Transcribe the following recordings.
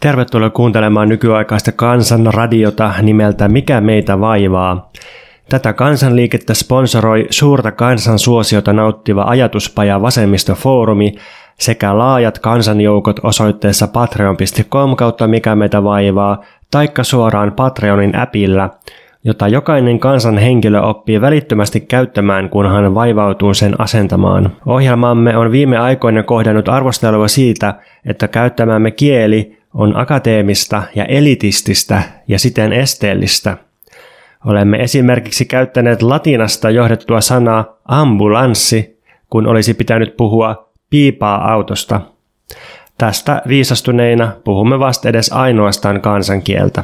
Tervetuloa kuuntelemaan nykyaikaista kansanradiota nimeltä Mikä meitä vaivaa. Tätä kansanliikettä sponsoroi suurta kansansuosiota nauttiva ajatuspaja Vasemmistofoorumi sekä laajat kansanjoukot osoitteessa patreon.com kautta Mikä meitä vaivaa, taikka suoraan Patreonin äpillä, jota jokainen kansan henkilö oppii välittömästi käyttämään, kun hän vaivautuu sen asentamaan. Ohjelmamme on viime aikoina kohdannut arvostelua siitä, että käyttämämme kieli on akateemista ja elitististä ja siten esteellistä. Olemme esimerkiksi käyttäneet latinasta johdettua sanaa ambulanssi, kun olisi pitänyt puhua piipaa autosta. Tästä viisastuneina puhumme vasta edes ainoastaan kansankieltä.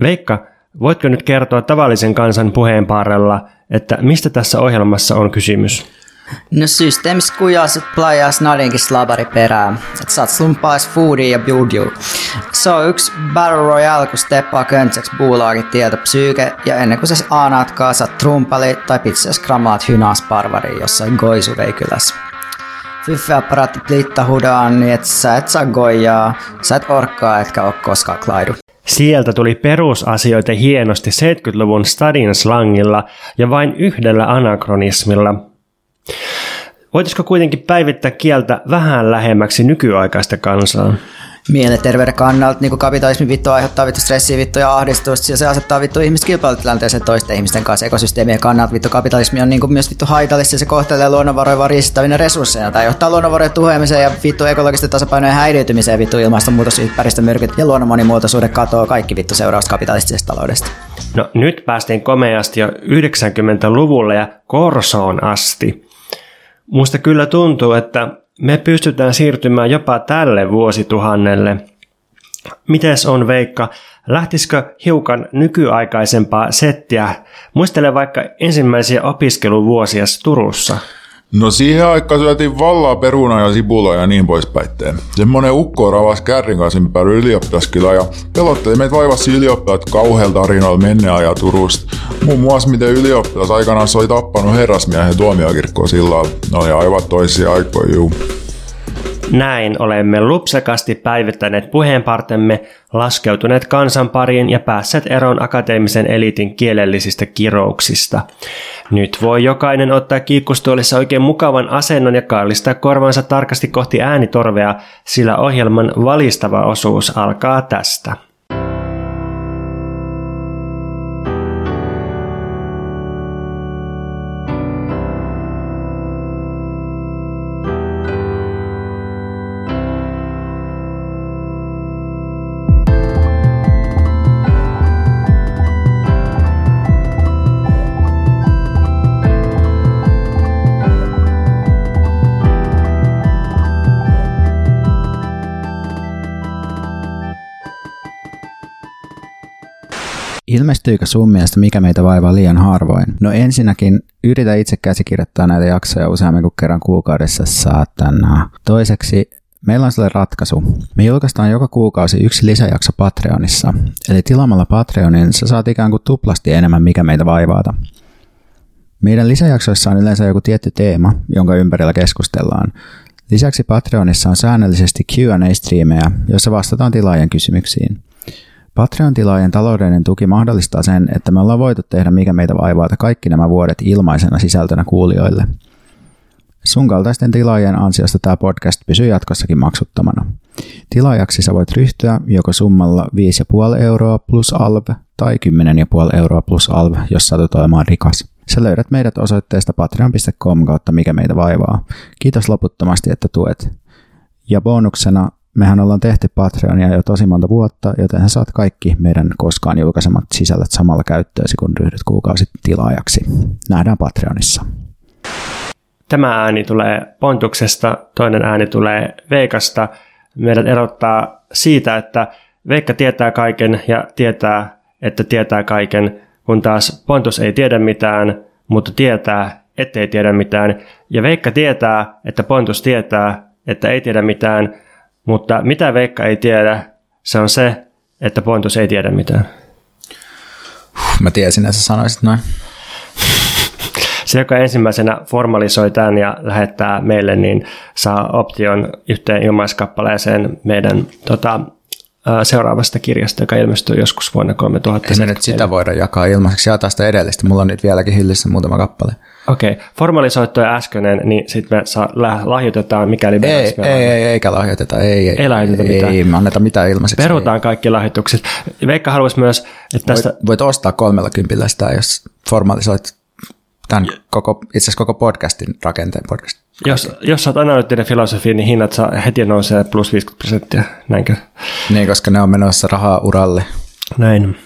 Veikka, voitko nyt kertoa tavallisen kansan puheenpaarella, että mistä tässä ohjelmassa on kysymys? No systeemissä kujaset plajas nadinkin slabari perään. Et saat slumpaas foodia ja buildju. Se on yksi Battle Royale, kun steppaa köntseks buulaagit tieltä psyyke, ja ennen kuin sä aanaatkaan, saat trumpali tai pizzas kramaat hynaas parvari jossain goisuveikylässä. Fyffeapparaatti plitta hudaan, niin et sä et saa goijaa, sä et orkkaa etkä oo koskaan klaidu. Sieltä tuli perusasioita hienosti 70-luvun stadin slangilla ja vain yhdellä anakronismilla – Voitaisiko kuitenkin päivittää kieltä vähän lähemmäksi nykyaikaista kansaa? Mielenterveyden kannalta niin kapitalismi vittu aiheuttaa vittu stressiä vittu ja ahdistusta ja se asettaa vittu ihmiset kilpailutilanteeseen toisten ihmisten kanssa ekosysteemien kannalta. Vittu kapitalismi on niin kuin myös vittu haitallista ja se kohtelee luonnonvaroja vaan riistävinä resursseina tai johtaa luonnonvarojen tuhoamiseen ja vittu ekologisten tasapainojen häiriötymiseen vittu ilmastonmuutos, ympäristömyrkyt ja luonnon monimuotoisuuden katoaa kaikki vittu seurausta kapitalistisesta taloudesta. No nyt päästiin komeasti jo 90-luvulle ja Korsoon asti. Musta kyllä tuntuu, että me pystytään siirtymään jopa tälle vuosituhannelle. Mites on Veikka, lähtisikö hiukan nykyaikaisempaa settiä? Muistele vaikka ensimmäisiä opiskeluvuosia Turussa. No siihen aikaan syötiin vallaa peruna ja sipulaa ja niin poispäin. Semmonen ukko ravas kärrin kanssa ympäri ylioppilaskila ja pelotteli meitä vaivasi ylioppilaat kauhealta tarinoilla menneen ajan Turusta. Muun muassa miten ylioppilas aikanaan soi tappanut herrasmiehen tuomiokirkkoa sillä Ne oli aivan toisia aikoja, juu. Näin olemme lupsakasti päivittäneet puheenpartemme, laskeutuneet kansan pariin ja päässeet eroon akateemisen elitin kielellisistä kirouksista. Nyt voi jokainen ottaa kiikkustuolissa oikein mukavan asennon ja kallistaa korvansa tarkasti kohti äänitorvea, sillä ohjelman valistava osuus alkaa tästä. Ilmestyykö sun mielestä Mikä meitä vaivaa liian harvoin? No ensinnäkin yritä itse käsikirjoittaa näitä jaksoja useammin kuin kerran kuukaudessa saatana. Toiseksi Meillä on sellainen ratkaisu. Me julkaistaan joka kuukausi yksi lisäjakso Patreonissa. Eli tilaamalla Patreonin sä saat ikään kuin tuplasti enemmän mikä meitä vaivaata. Meidän lisäjaksoissa on yleensä joku tietty teema, jonka ympärillä keskustellaan. Lisäksi Patreonissa on säännöllisesti Q&A-striimejä, joissa vastataan tilaajien kysymyksiin. Patreon-tilaajien taloudellinen tuki mahdollistaa sen, että me ollaan voitu tehdä mikä meitä vaivaata kaikki nämä vuodet ilmaisena sisältönä kuulijoille. Sun kaltaisten tilaajien ansiosta tämä podcast pysyy jatkossakin maksuttomana. Tilaajaksi sä voit ryhtyä joko summalla 5,5 euroa plus alv tai 10,5 euroa plus alv, jos satut olemaan rikas. Sä löydät meidät osoitteesta patreon.com kautta mikä meitä vaivaa. Kiitos loputtomasti, että tuet. Ja bonuksena mehän ollaan tehty Patreonia jo tosi monta vuotta, joten saat kaikki meidän koskaan julkaisemat sisällöt samalla käyttöösi, kun ryhdyt kuukausi tilaajaksi. Nähdään Patreonissa. Tämä ääni tulee Pontuksesta, toinen ääni tulee Veikasta. Meidät erottaa siitä, että Veikka tietää kaiken ja tietää, että tietää kaiken, kun taas Pontus ei tiedä mitään, mutta tietää, ettei tiedä mitään. Ja Veikka tietää, että Pontus tietää, että ei tiedä mitään, mutta mitä Veikka ei tiedä, se on se, että Pontus ei tiedä mitään. Mä tiesin, että sä sanoisit noin. Se, joka ensimmäisenä formalisoi tämän ja lähettää meille, niin saa option yhteen ilmaiskappaleeseen meidän tota, seuraavasta kirjasta, joka ilmestyy joskus vuonna 3000. Ei me nyt sitä voida jakaa ilmaiseksi. Jaetaan sitä edellistä. Mulla on nyt vieläkin hyllyssä muutama kappale. Okei, okay. formalisoittu ja äskeinen, niin sitten me saa, lahjoitetaan, mikäli me ei, ei, ei, eikä lahjoiteta. Ei, ei, ei lahjoiteta ei, mitään. Ei, me anneta mitään ilmaiseksi. Perutaan ei. kaikki lahjoitukset. Veikka haluaisi myös, että tästä... Voit, voit ostaa kolmella kympillä sitä, jos formalisoit tämän koko, itse asiassa koko podcastin rakenteen podcast. Jos, jos olet analyyttinen filosofi, niin hinnat saa heti nousee plus 50 prosenttia, näinkö? Niin, koska ne on menossa rahaa uralle. Näin.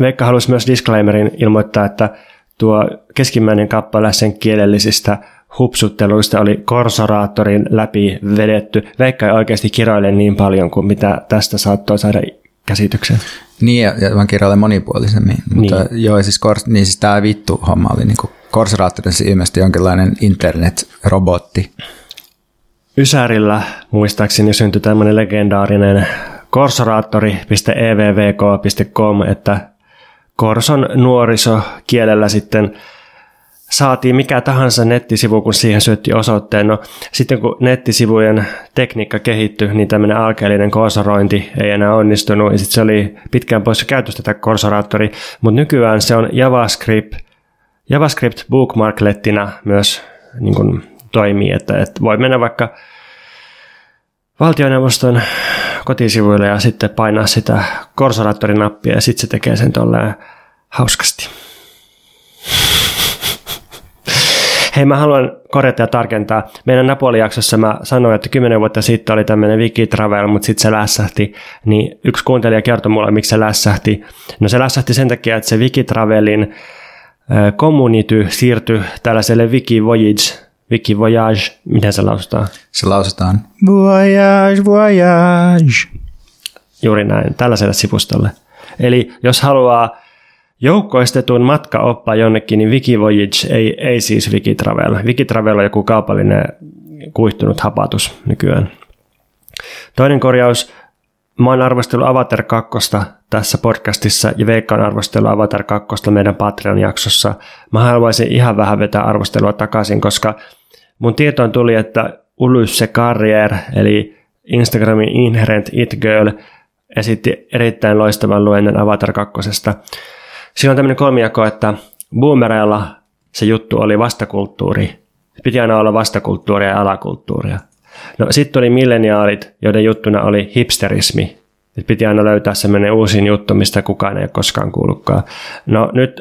Veikka haluaisi myös disclaimerin ilmoittaa, että tuo keskimmäinen kappale sen kielellisistä hupsutteluista oli korsoraattorin läpi vedetty. Veikka ei oikeasti kiroile niin paljon kuin mitä tästä saattoi saada käsityksen. Niin, ja, ja mä kirjoilen monipuolisemmin. Niin. Mutta joo, siis, kors, niin siis tämä vittu homma oli niin korsoraattorissa ilmeisesti jonkinlainen internet-robotti. Ysärillä muistaakseni syntyi tämmöinen legendaarinen korsoraattori.evvk.com, että Korson nuoriso kielellä sitten saatiin mikä tahansa nettisivu, kun siihen syötti osoitteen. No, sitten kun nettisivujen tekniikka kehittyi, niin tämmöinen alkeellinen korsorointi ei enää onnistunut, ja sitten se oli pitkään pois käytöstä tätä korsoraattori, mutta nykyään se on JavaScript, JavaScript bookmarklettina myös niin kuin toimii, että, että voi mennä vaikka valtioneuvoston kotisivuille ja sitten painaa sitä korsoraattorinappia ja sitten se tekee sen tolleen hauskasti. Hei, mä haluan korjata ja tarkentaa. Meidän Napoli-jaksossa mä sanoin, että kymmenen vuotta sitten oli tämmöinen Wikitravel, mutta sitten se lässähti. Niin yksi kuuntelija kertoi mulle, miksi se lässähti. No se lässähti sen takia, että se Wikitravelin community siirtyi tällaiselle Wiki Voyage, Wiki Voyage, miten se lausutaan? Se lausutaan Voyage, Voyage. Juuri näin, tällaiselle sivustolle. Eli jos haluaa joukkoistetun matkaoppa jonnekin, niin Wikivoyage ei, ei siis Wikitravel. Wikitravel on joku kaupallinen kuihtunut hapatus nykyään. Toinen korjaus, mä oon arvostellut Avatar 2 tässä podcastissa ja Veikka on arvostellut Avatar 2 meidän Patreon-jaksossa. Mä haluaisin ihan vähän vetää arvostelua takaisin, koska mun tietoon tuli, että Ulysse Carrier, eli Instagramin Inherent It Girl, esitti erittäin loistavan luennon Avatar 2. Siinä on tämmöinen kolmijako, että boomereilla se juttu oli vastakulttuuri. Piti aina olla vastakulttuuria ja alakulttuuria. No sitten oli milleniaalit, joiden juttuna oli hipsterismi. Et piti aina löytää semmoinen uusin juttu, mistä kukaan ei ole koskaan kuullutkaan. No nyt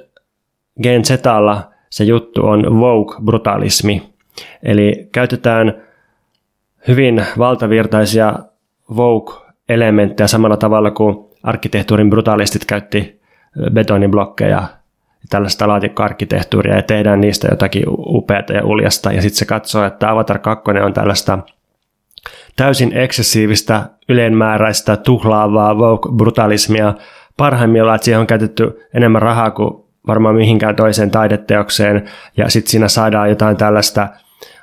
Gen Zalla se juttu on woke-brutalismi. Eli käytetään hyvin valtavirtaisia woke-elementtejä samalla tavalla kuin arkkitehtuurin brutalistit käytti betoniblokkeja tällaista laatikkoarkkitehtuuria ja tehdään niistä jotakin upeata ja uljasta. Ja sitten se katsoo, että Avatar 2 on tällaista täysin eksessiivistä, ylenmääräistä, tuhlaavaa woke-brutalismia. Parhaimmillaan, että siihen on käytetty enemmän rahaa kuin varmaan mihinkään toiseen taideteokseen, ja sitten siinä saadaan jotain tällaista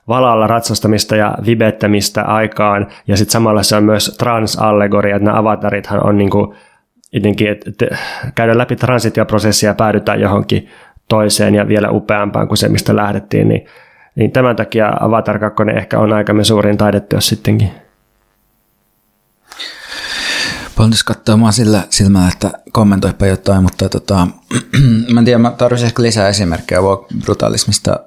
valalla ratsastamista ja vibettämistä aikaan, ja sitten samalla se on myös transallegoria, että nämä avatarithan on niinku jotenkin, että käydään läpi transitioprosessia ja päädytään johonkin toiseen ja vielä upeampaan kuin se, mistä lähdettiin, niin, niin tämän takia Avatar 2 ehkä on aikamme suurin taideteos sittenkin. Pontus katsoo mua sillä silmällä, että kommentoipa jotain, mutta tota, mä en tiedä, mä tarvitsin ehkä lisää esimerkkejä brutalismista.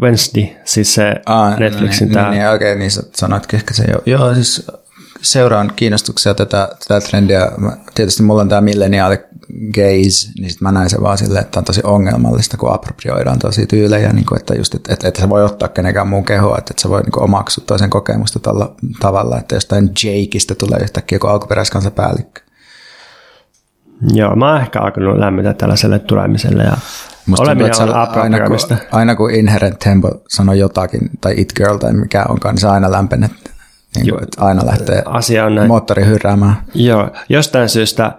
Wednesday, siis se Aa, Netflixin no niin, tämä. Niin, okei, okay, niin sanoitkin ehkä se jo. Joo, siis seuraan kiinnostuksella tätä, tätä trendiä. Tietysti mulla on tämä milleniaali gaze, niin sit mä näen sen vaan silleen, että on tosi ongelmallista, kun approprioidaan tosi tyylejä, niin kuin, että just, että, että, että sä voi ottaa kenenkään muun kehoa, että, että sä voi niin omaksua toisen kokemusta tällä tavalla, että jostain Jakeista tulee yhtäkkiä joku alkuperäiskansa päällikkö. Joo, mä oon ehkä alkanut lämmitää tällaiselle tulemiselle ja Musta oleminen tuntuu, on aina, kun, aina kun Inherent Tempo sanoo jotakin, tai It Girl tai mikä onkaan, niin se aina lämpenee. Niin kuin, että aina lähtee Asia on näin. moottori hyrräämään. Joo, jostain syystä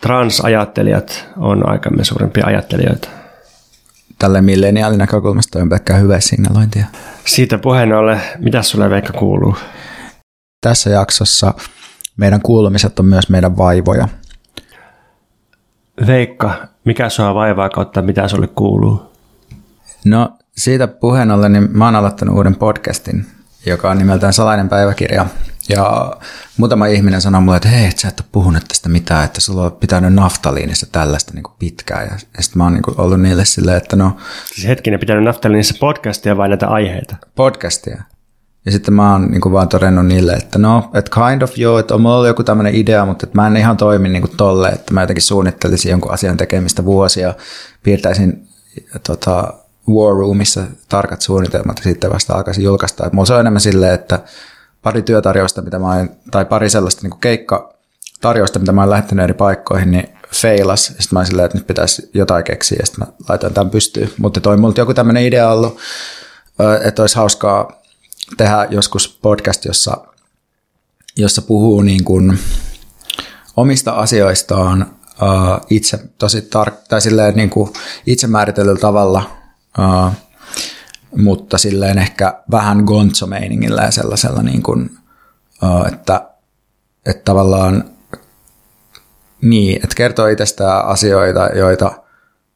transajattelijat on aikamme suurimpia ajattelijoita. Tälle milleniaalin näkökulmasta on pelkkää hyvä signalointia. Siitä puheen ollen, mitä sulle Veikka kuuluu? Tässä jaksossa meidän kuulumiset on myös meidän vaivoja. Veikka, mikä sua vaivaa kautta mitä sulle kuuluu? No siitä puheen ollen, niin mä oon aloittanut uuden podcastin joka on nimeltään Salainen päiväkirja. Ja muutama ihminen sanoi mulle, että hei, et sä et ole puhunut tästä mitään, että sulla on pitänyt naftaliinissa tällaista niin kuin pitkään. Ja, ja sitten mä oon niin kuin ollut niille silleen, että no... Siis hetkinen, pitänyt naftaliinissa podcastia vai näitä aiheita? Podcastia. Ja sitten mä oon niin kuin vaan todennut niille, että no, että kind of joo, että on mulla ollut joku tämmöinen idea, mutta että mä en ihan toimi niin kuin tolle, että mä jotenkin suunnittelisin jonkun asian tekemistä vuosia, piirtäisin tota, War Roomissa tarkat suunnitelmat ja sitten vasta alkaisin julkaista. Että mulla se on enemmän silleen, että pari työtarjousta, mitä mä oon, tai pari sellaista niin keikka tarjousta, mitä mä oon lähettänyt eri paikkoihin, niin feilas. Sitten mä oon silleen, että nyt pitäisi jotain keksiä, ja sitten mä laitoin tämän pystyyn. Mutta toi multa joku tämmöinen idea ollut, että olisi hauskaa tehdä joskus podcast, jossa, jossa puhuu niin kuin omista asioistaan itse tosi tar- tai silleen niin kuin itse määritellyllä tavalla, mutta silleen ehkä vähän gonzo-meiningillä ja sellaisella, niin kuin, että, että tavallaan niin, että kertoo itsestään asioita, joita,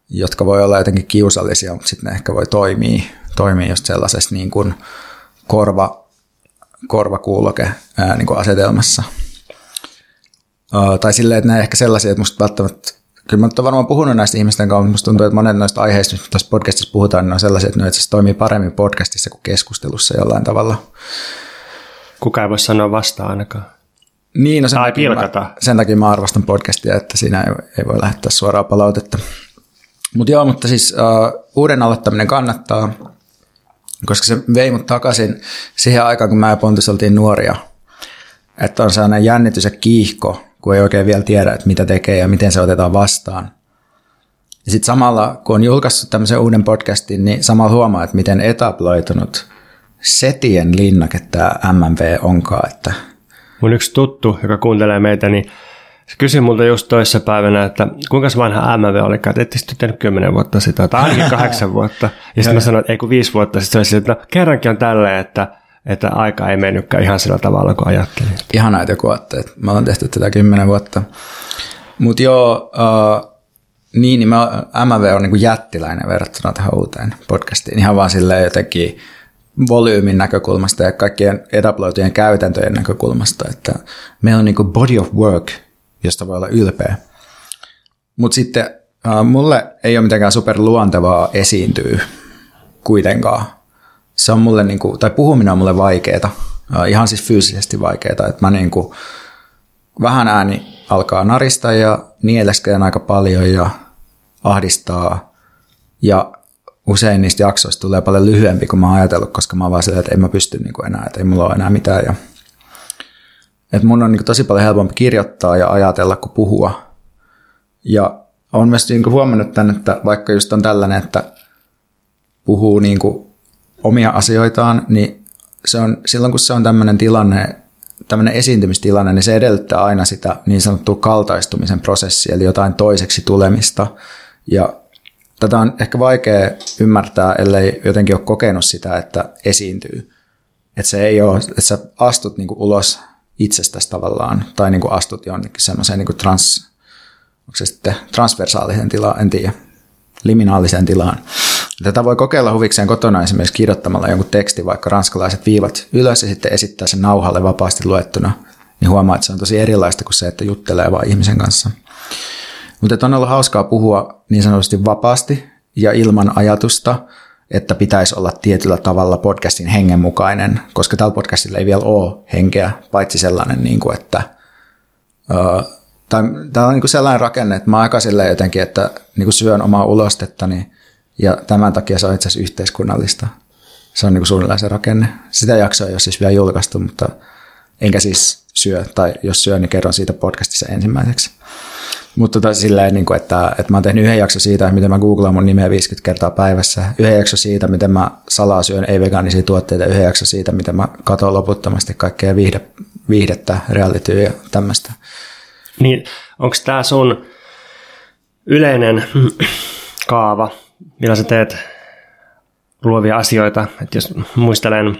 jotka voi olla jotenkin kiusallisia, mutta sitten ne ehkä voi toimia, toimia just sellaisessa niin kuin korva, korvakuuloke ää, niin kuin asetelmassa. Uh, tai silleen, että ne ehkä sellaisia, että musta välttämättä, kyllä mä olen varmaan puhunut näistä ihmisten kanssa, mutta musta tuntuu, että monet noista aiheista, mistä tässä podcastissa puhutaan, niin on sellaisia, että ne itse toimii paremmin podcastissa kuin keskustelussa jollain tavalla. Kuka ei voi sanoa vastaan ainakaan. Niin, no sen, tai takia pilkata. mä, sen takia mä arvostan podcastia, että siinä ei, ei voi lähettää suoraa palautetta. Mutta joo, mutta siis uh, uuden aloittaminen kannattaa, koska se vei mut takaisin siihen aikaan, kun mä ja Pontus oltiin nuoria. Että on sellainen jännitys ja kiihko, kun ei oikein vielä tiedä, että mitä tekee ja miten se otetaan vastaan. Ja sitten samalla, kun on julkaissut tämmöisen uuden podcastin, niin samalla huomaa, että miten etabloitunut setien linnake tämä MMV onkaan, että Mun yksi tuttu, joka kuuntelee meitä, niin se kysyi multa just toissa päivänä, että kuinka vanha MV oli, että ette sitten tehnyt kymmenen vuotta sitä, tai ainakin kahdeksan vuotta. Ja sitten mä sanoin, että ei kun viisi vuotta sitten, se oli että no, kerrankin on tälleen, että, että aika ei mennytkään ihan sillä tavalla kuin ajattelin. Ihanaa, että joku että mä oon tehty tätä kymmenen vuotta. Mutta joo, uh, niin, niin mä, MV on niin jättiläinen verrattuna tähän uuteen podcastiin. Ihan vaan silleen jotenkin volyymin näkökulmasta ja kaikkien edaploitujen käytäntöjen näkökulmasta, että meillä on niin kuin body of work, josta voi olla ylpeä. Mutta sitten uh, mulle ei ole mitenkään superluontevaa esiintyä kuitenkaan. Se on mulle, niin kuin, tai puhuminen on mulle vaikeeta, ihan siis fyysisesti vaikeeta, että mä niin kuin, vähän ääni alkaa narista ja nieleskelen aika paljon ja ahdistaa ja usein niistä jaksoista tulee paljon lyhyempi kuin mä oon ajatellut, koska mä oon vaan silleen, että en mä pysty niin kuin enää, että ei mulla ole enää mitään. Ja, että mun on niin kuin tosi paljon helpompi kirjoittaa ja ajatella kuin puhua. Ja on myös niin kuin huomannut tämän, että vaikka just on tällainen, että puhuu niin kuin omia asioitaan, niin se on, silloin kun se on tämmöinen tilanne, tämmöinen esiintymistilanne, niin se edellyttää aina sitä niin sanottua kaltaistumisen prosessia, eli jotain toiseksi tulemista. Ja tätä on ehkä vaikea ymmärtää, ellei jotenkin ole kokenut sitä, että esiintyy. Että se ei ole, että sä astut niinku ulos itsestäsi tavallaan, tai niinku astut jonnekin semmoiseen niinku trans, onko se sitten transversaaliseen tilaan, en tiedä, liminaaliseen tilaan. Tätä voi kokeilla huvikseen kotona esimerkiksi kirjoittamalla jonkun tekstin, vaikka ranskalaiset viivat ylös ja sitten esittää sen nauhalle vapaasti luettuna, niin huomaa, että se on tosi erilaista kuin se, että juttelee vaan ihmisen kanssa. Mutta on ollut hauskaa puhua niin sanotusti vapaasti ja ilman ajatusta, että pitäisi olla tietyllä tavalla podcastin hengen mukainen, koska tällä podcastilla ei vielä ole henkeä, paitsi sellainen, niin kuin, että uh, tämä on niin kuin sellainen rakenne, että mä aika jotenkin, että niin kuin syön omaa ulostettani ja tämän takia se on itse asiassa yhteiskunnallista. Se on niin kuin suunnilleen se rakenne. Sitä jaksoa ei ole siis vielä julkaistu, mutta enkä siis syö, tai jos syön, niin kerron siitä podcastissa ensimmäiseksi. Mutta tota silleen, niin kuin, että, että mä oon tehnyt yhden jakson siitä, miten mä googlaan mun nimeä 50 kertaa päivässä. Yhden jakso siitä, miten mä salaa syön ei-vegaanisia tuotteita. Yhden jakso siitä, miten mä katon loputtomasti kaikkea viihde, viihdettä, realityä ja tämmöistä. Niin, onko tämä sun yleinen kaava, millä sä teet luovia asioita? Et jos muistelen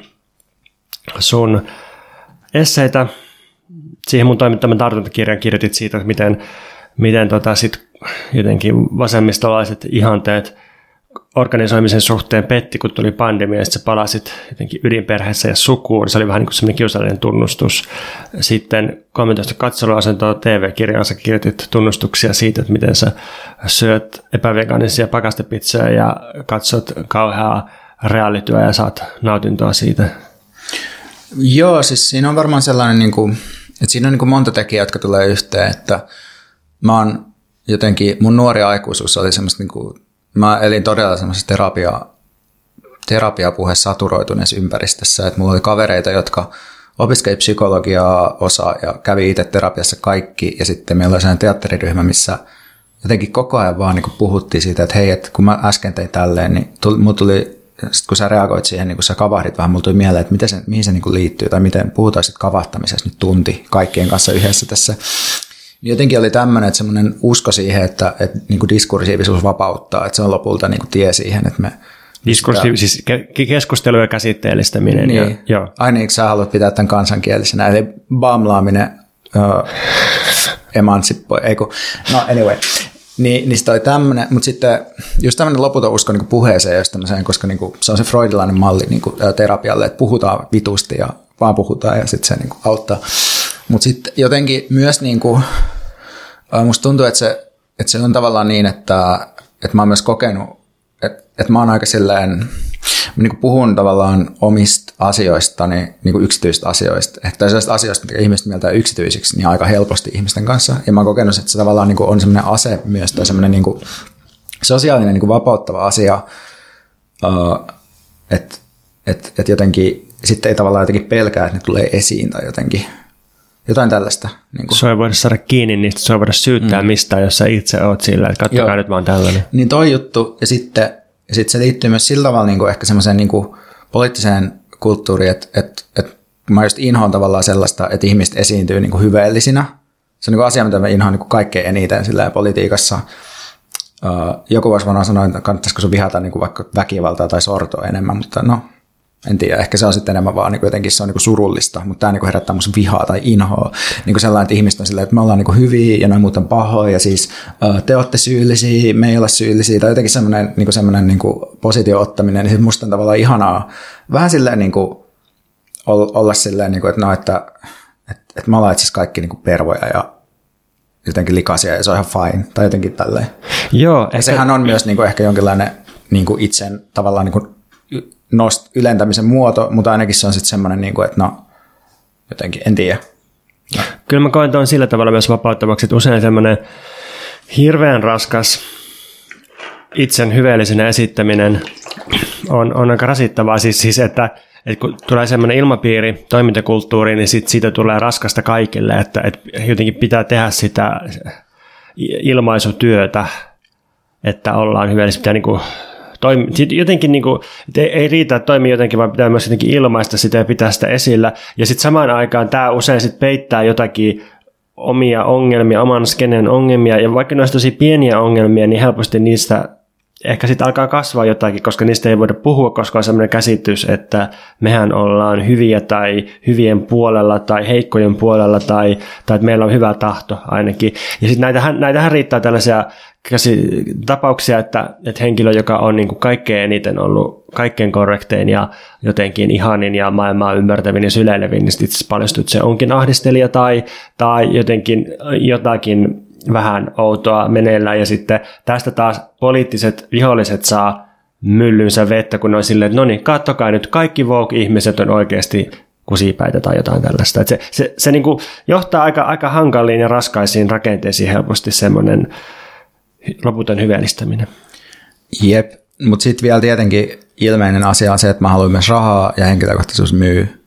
sun esseitä, siihen mun toimittaman tartuntakirjan kirjoitit siitä, miten, miten tota sit jotenkin vasemmistolaiset ihanteet organisoimisen suhteen petti, kun tuli pandemia, ja sitten sä palasit jotenkin ydinperheessä ja sukuun. Se oli vähän niin kuin semmoinen kiusallinen tunnustus. Sitten 13 katseluasentoa TV-kirjaansa kirjoitit tunnustuksia siitä, että miten sä syöt epävegaanisia pakastepizzoja ja katsot kauheaa reaalityöä ja saat nautintoa siitä. Joo, siis siinä on varmaan sellainen, niin kuin, että siinä on niin kuin monta tekijää, jotka tulee yhteen, että mä oon jotenkin, mun nuori aikuisuus oli semmoista, niin kuin, mä elin todella semmoisessa terapia, terapiapuhe saturoituneessa ympäristössä, että mulla oli kavereita, jotka opiskeli psykologiaa osa ja kävi itse terapiassa kaikki, ja sitten meillä oli sellainen teatteriryhmä, missä jotenkin koko ajan vaan niin puhuttiin siitä, että hei, että kun mä äsken tein tälleen, niin tuli, mulla tuli sitten kun sä reagoit siihen, niin kun sä kavahdit vähän, mulla tuli mieleen, että miten se, mihin se niin liittyy, tai miten puhutaan sitten kavahtamisesta nyt tunti kaikkien kanssa yhdessä tässä. Niin jotenkin oli tämmöinen, että semmoinen usko siihen, että, että niin kuin diskursiivisuus vapauttaa, että se on lopulta niin kuin tie siihen, että me Diskursiiv, siis keskustelu ja käsitteellistäminen. Niin. Ja, joo. Ai niin, sä haluat pitää tämän kansankielisenä, eli bamlaaminen uh, emansipoi, ei kun, no anyway. Niin, niin sitten oli tämmöinen, mutta sitten just tämmöinen loputon usko niin puheeseen, jos tämmöiseen, koska niin kuin, se on se freudilainen malli niin kuin, terapialle, että puhutaan vitusti ja vaan puhutaan ja sitten se niin kuin, auttaa. Mutta sitten jotenkin myös niin kuin, musta tuntuu, että se, että se on tavallaan niin, että, että mä oon myös kokenut, että, että mä oon aika silleen, niin kuin puhun tavallaan omista asioista, niin, kuin yksityistä asioista, ehkä sellaisista asioista, mitkä ihmiset mieltää yksityisiksi, niin aika helposti ihmisten kanssa. Ja mä oon kokenut, että se tavallaan niin kuin on semmoinen ase myös, tai semmoinen niin kuin sosiaalinen niin kuin vapauttava asia, että et, et jotenkin sitten ei tavallaan jotenkin pelkää, että ne tulee esiin tai jotenkin jotain tällaista. Niin kuin. Sua ei voida saada kiinni niistä, sua ei voida syyttää mm. mistään, jos sä itse oot sillä, että katsokaa Joo. nyt mä oon tällainen. Niin toi juttu, ja sitten ja sitten se liittyy myös sillä tavalla niin kuin ehkä semmoiseen niin kuin poliittiseen kulttuuriin, että, että, että mä just inhoan tavallaan sellaista, että ihmiset esiintyy niin kuin hyveellisinä. Se on niin kuin asia, mitä mä inhoan niin kuin kaikkein eniten sillä politiikassa. Joku voisi varmaan sanoa, että kannattaisiko sun vihata niin kuin vaikka väkivaltaa tai sortoa enemmän, mutta no, en tiedä, ehkä se on sitten enemmän vaan niin jotenkin se on niin kuin surullista, mutta tämä niin herättää musta vihaa tai inhoa. Niin kuin sellainen, että ihmiset on silleen, että me ollaan niin kuin hyviä ja noin muuten pahoja ja siis te olette syyllisiä, me ei olla syyllisiä tai jotenkin semmoinen, niin kuin semmoinen niin kuin positio-ottaminen, niin musta on tavallaan ihanaa vähän silleen niin kuin olla silleen, niin kuin, että no, että, että, että me ollaan itse kaikki niin kuin pervoja ja jotenkin likaisia ja se on ihan fine tai jotenkin tälleen. Joo. Ja ehkä... sehän on myös niin kuin ehkä jonkinlainen niin kuin itsen tavallaan niin kuin nost, ylentämisen muoto, mutta ainakin se on sitten semmoinen, niin kuin, että no jotenkin, en tiedä. Kyllä mä koen tuon sillä tavalla myös vapauttavaksi, että usein semmoinen hirveän raskas itsen hyveellisenä esittäminen on, on aika rasittavaa. Siis, siis että, että kun tulee semmoinen ilmapiiri, toimintakulttuuri, niin sit siitä tulee raskasta kaikille, että, että jotenkin pitää tehdä sitä ilmaisutyötä, että ollaan hyveellisiä, pitää niin kuin toimi, jotenkin niin kuin, ei, ei riitä, että toimii jotenkin, vaan pitää myös jotenkin ilmaista sitä ja pitää sitä esillä. Ja sitten samaan aikaan tämä usein sit peittää jotakin omia ongelmia, oman skenen ongelmia, ja vaikka ne olisi tosi pieniä ongelmia, niin helposti niistä ehkä sitten alkaa kasvaa jotakin, koska niistä ei voida puhua, koska on sellainen käsitys, että mehän ollaan hyviä tai hyvien puolella tai heikkojen puolella tai, tai että meillä on hyvä tahto ainakin. Ja sitten näitähän, näitähän riittää tällaisia käsi, tapauksia, että, että henkilö, joka on niin kuin kaikkein eniten ollut kaikkein korrektein ja jotenkin ihanin ja maailmaa ymmärtävin ja syleilevin, niin sitten paljastuu, että se onkin ahdistelija tai, tai jotenkin jotakin vähän outoa meneillään ja sitten tästä taas poliittiset viholliset saa myllynsä vettä, kun on silleen, että no niin, kattokaa nyt, kaikki Vogue-ihmiset on oikeasti kusipäitä tai jotain tällaista. Että se se, se niin kuin johtaa aika, aika hankaliin ja raskaisiin rakenteisiin helposti semmoinen loputon hyvälistäminen. Jep, mutta sitten vielä tietenkin ilmeinen asia on se, että mä haluan myös rahaa ja henkilökohtaisuus myy.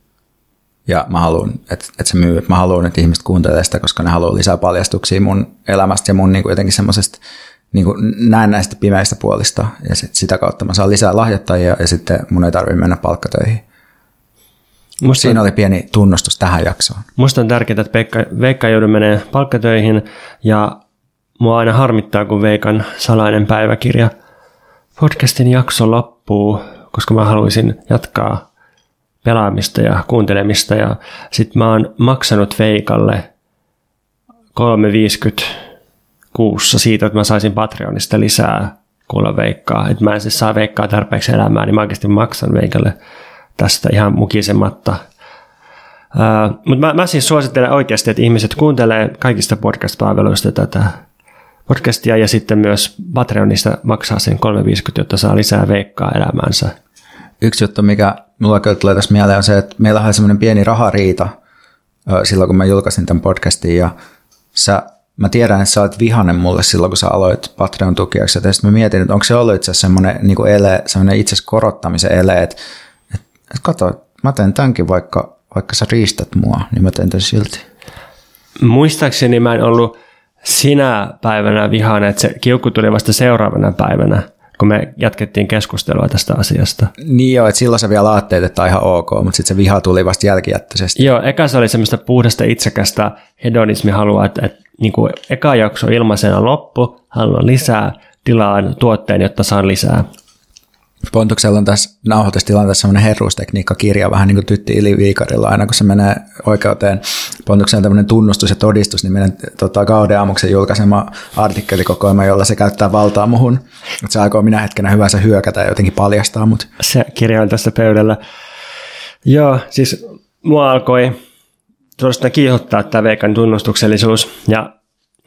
Ja mä haluan, että, että se myy. Mä haluan, että ihmiset kuuntelee sitä, koska ne haluaa lisää paljastuksia mun elämästä ja mun niin kuin jotenkin semmoisesta niin näen näistä pimeistä puolista. Ja sit, sitä kautta mä saan lisää lahjoittajia ja sitten mun ei tarvitse mennä palkkatöihin. Musta Siinä oli pieni tunnustus tähän jaksoon. Musta on tärkeää, että Pekka, Veikka joudun menee palkkatöihin ja mua aina harmittaa, kun Veikan salainen päiväkirja podcastin jakso loppuu, koska mä haluaisin jatkaa pelaamista ja kuuntelemista ja sit mä oon maksanut Veikalle 3,50 kuussa siitä, että mä saisin Patreonista lisää kuulla Veikkaa. Että mä en siis saa Veikkaa tarpeeksi elämään, niin mä oikeasti maksan Veikalle tästä ihan mukisematta. Uh, Mutta mä, mä siis suosittelen oikeasti, että ihmiset kuuntelee kaikista podcast-palveluista tätä podcastia ja sitten myös Patreonista maksaa sen 3,50, jotta saa lisää Veikkaa elämäänsä. Yksi juttu, mikä mulla tulee tässä mieleen, on se, että meillä oli semmoinen pieni rahariita silloin, kun mä julkaisin tämän podcastin ja sä, mä tiedän, että sä olet vihanen mulle silloin, kun sä aloit Patreon tukijaksi. Ja sitten mä mietin, että onko se ollut itse asiassa semmoinen niin ele, semmoinen itse korottamisen ele, että, että, että kato, mä teen tämänkin, vaikka, vaikka sä riistät mua, niin mä teen tämän silti. Muistaakseni mä en ollut sinä päivänä vihainen, että se kiukku tuli vasta seuraavana päivänä kun me jatkettiin keskustelua tästä asiasta. Niin joo, että silloin se vielä ajattelit, että on ihan ok, mutta sitten se viha tuli vasta jälkijättöisesti. Joo, eka se oli semmoista puhdasta itsekästä hedonismihalua, että, että niin kuin eka jakso ilmaisena loppu, haluan lisää, tilaan tuotteen, jotta saan lisää. Pontuksella on tässä nauhoitustilanteessa semmoinen herruustekniikka-kirja, vähän niin kuin Tytti Ili Viikarilla, aina kun se menee oikeuteen. Pontuksella on tämmöinen tunnustus ja todistus, niin meidän tota, Gaude Amuksen julkaisema artikkelikokoelma, jolla se käyttää valtaa muhun. Se aikoo minä hetkenä hyvänsä hyökätä ja jotenkin paljastaa mut. Se kirja on tässä pöydällä. Joo, siis mua alkoi suorastaan kiihottaa tämä veikan tunnustuksellisuus. Ja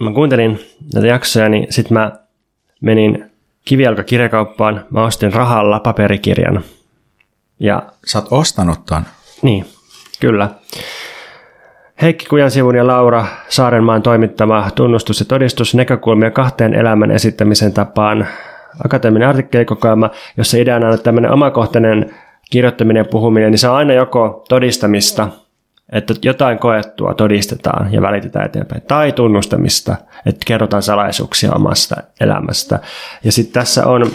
mä kuuntelin näitä jaksoja, niin sitten mä menin kivijalkakirjakauppaan, mä ostin rahalla paperikirjan. Ja, Sä oot ostanut ton? Niin, kyllä. Heikki Kujansivun ja Laura Saarenmaan toimittama tunnustus ja todistus näkökulmia kahteen elämän esittämisen tapaan akateeminen artikkelikokoelma, jossa ideana on tämmöinen omakohtainen kirjoittaminen ja puhuminen, niin se on aina joko todistamista – että jotain koettua todistetaan ja välitetään eteenpäin, tai tunnustamista, että kerrotaan salaisuuksia omasta elämästä. Ja sitten tässä on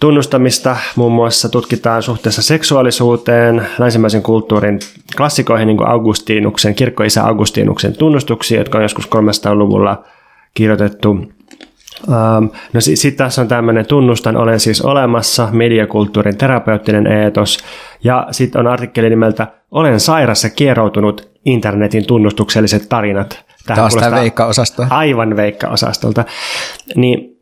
tunnustamista, muun muassa tutkitaan suhteessa seksuaalisuuteen, länsimäisen kulttuurin klassikoihin, niin kuin Augustinuksen, kirkkoisä Augustinuksen tunnustuksia, jotka on joskus 300-luvulla kirjoitettu. Um, no sitten sit tässä on tämmöinen tunnustan, olen siis olemassa, mediakulttuurin terapeuttinen eetos, ja sitten on artikkeli nimeltä olen sairas ja kieroutunut internetin tunnustukselliset tarinat. Tämä on tämä veikka-osasto. Aivan veikka-osastolta. Niin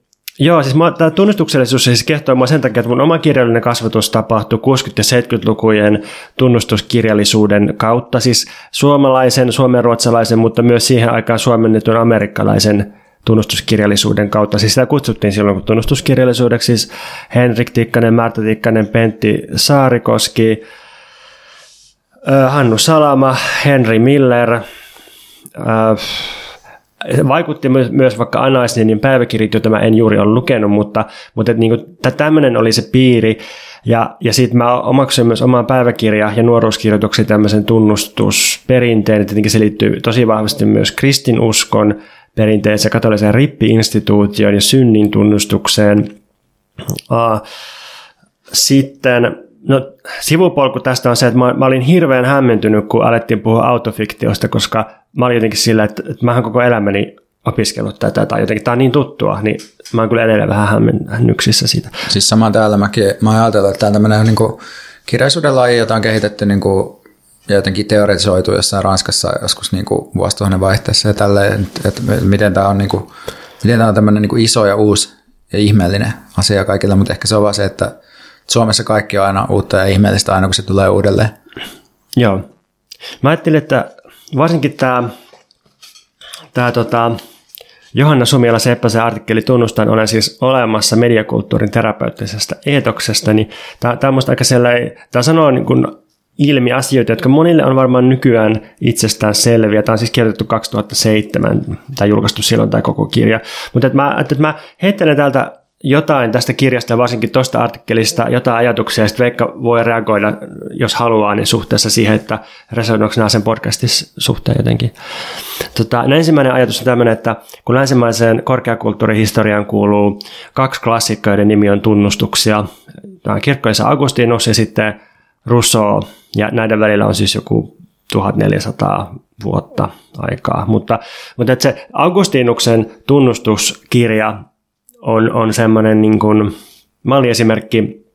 Joo, siis mä, tämä tunnustuksellisuus siis kehtoo mua sen takia, että mun oma kirjallinen kasvatus tapahtui 60- ja 70-lukujen tunnustuskirjallisuuden kautta, siis suomalaisen, suomenruotsalaisen, mutta myös siihen aikaan suomennetun amerikkalaisen tunnustuskirjallisuuden kautta. Siis sitä kutsuttiin silloin kun tunnustuskirjallisuudeksi, siis Henrik Tikkanen, Märtä Tikkanen, Pentti Saarikoski, Hannu Salama, Henry Miller, vaikutti myös vaikka Anna Esninin päiväkirjat, joita mä en juuri ole lukenut, mutta, mutta niin tämmöinen oli se piiri. Ja, ja sitten mä omaksuin myös oman päiväkirja- ja nuoruuskirjoituksen tämmöisen tunnustusperinteen. Tietenkin se liittyy tosi vahvasti myös kristinuskon perinteeseen, katoliseen rippi-instituutioon ja synnin tunnustukseen. Sitten No sivupolku tästä on se, että mä, mä olin hirveän hämmentynyt, kun alettiin puhua autofiktiosta, koska mä olin jotenkin sillä, että, että mä oon koko elämäni opiskellut tätä tai jotenkin tämä on niin tuttua, niin mä oon kyllä edelleen vähän hämmennyksissä siitä. Siis sama täällä mäkin, mä ajatellut, että tämä tämmöinen niin kirjallisuuden laji, jota on kehitetty niin kuin, ja jotenkin teoretisoitu jossain Ranskassa joskus niin kuin vuosituhannen vaihteessa ja tälleen, että, miten tämä on, niin kuin, miten tämä on tämmöinen niin kuin iso ja uusi ja ihmeellinen asia kaikille, mutta ehkä se on vaan se, että Suomessa kaikki on aina uutta ja ihmeellistä aina, kun se tulee uudelleen. Joo. Mä ajattelin, että varsinkin tämä, tämä tota, Johanna Sumiala Seppäsen artikkeli Tunnustan olen siis olemassa mediakulttuurin terapeuttisesta eetoksesta, niin tämä, tämä on aika sellainen, tämä sanoo niin kuin ilmi asioita, jotka monille on varmaan nykyään itsestään selviä. Tämä on siis kirjoitettu 2007 tai julkaistu silloin tämä koko kirja. Mutta että mä, että mä heittelen täältä jotain tästä kirjasta ja varsinkin tuosta artikkelista, jotain ajatuksia, ja sitten Veikka voi reagoida, jos haluaa, niin suhteessa siihen, että resonoiko nämä sen podcastin suhteen jotenkin. Tota, no ensimmäinen ajatus on tämmöinen, että kun länsimaiseen korkeakulttuurihistoriaan kuuluu kaksi klassikkoa, joiden nimi on tunnustuksia, tämä on kirkkoisa Augustinus ja sitten Rousseau, ja näiden välillä on siis joku 1400 vuotta aikaa. Mutta, mutta että se Augustinuksen tunnustuskirja on, on semmoinen niin kuin malliesimerkki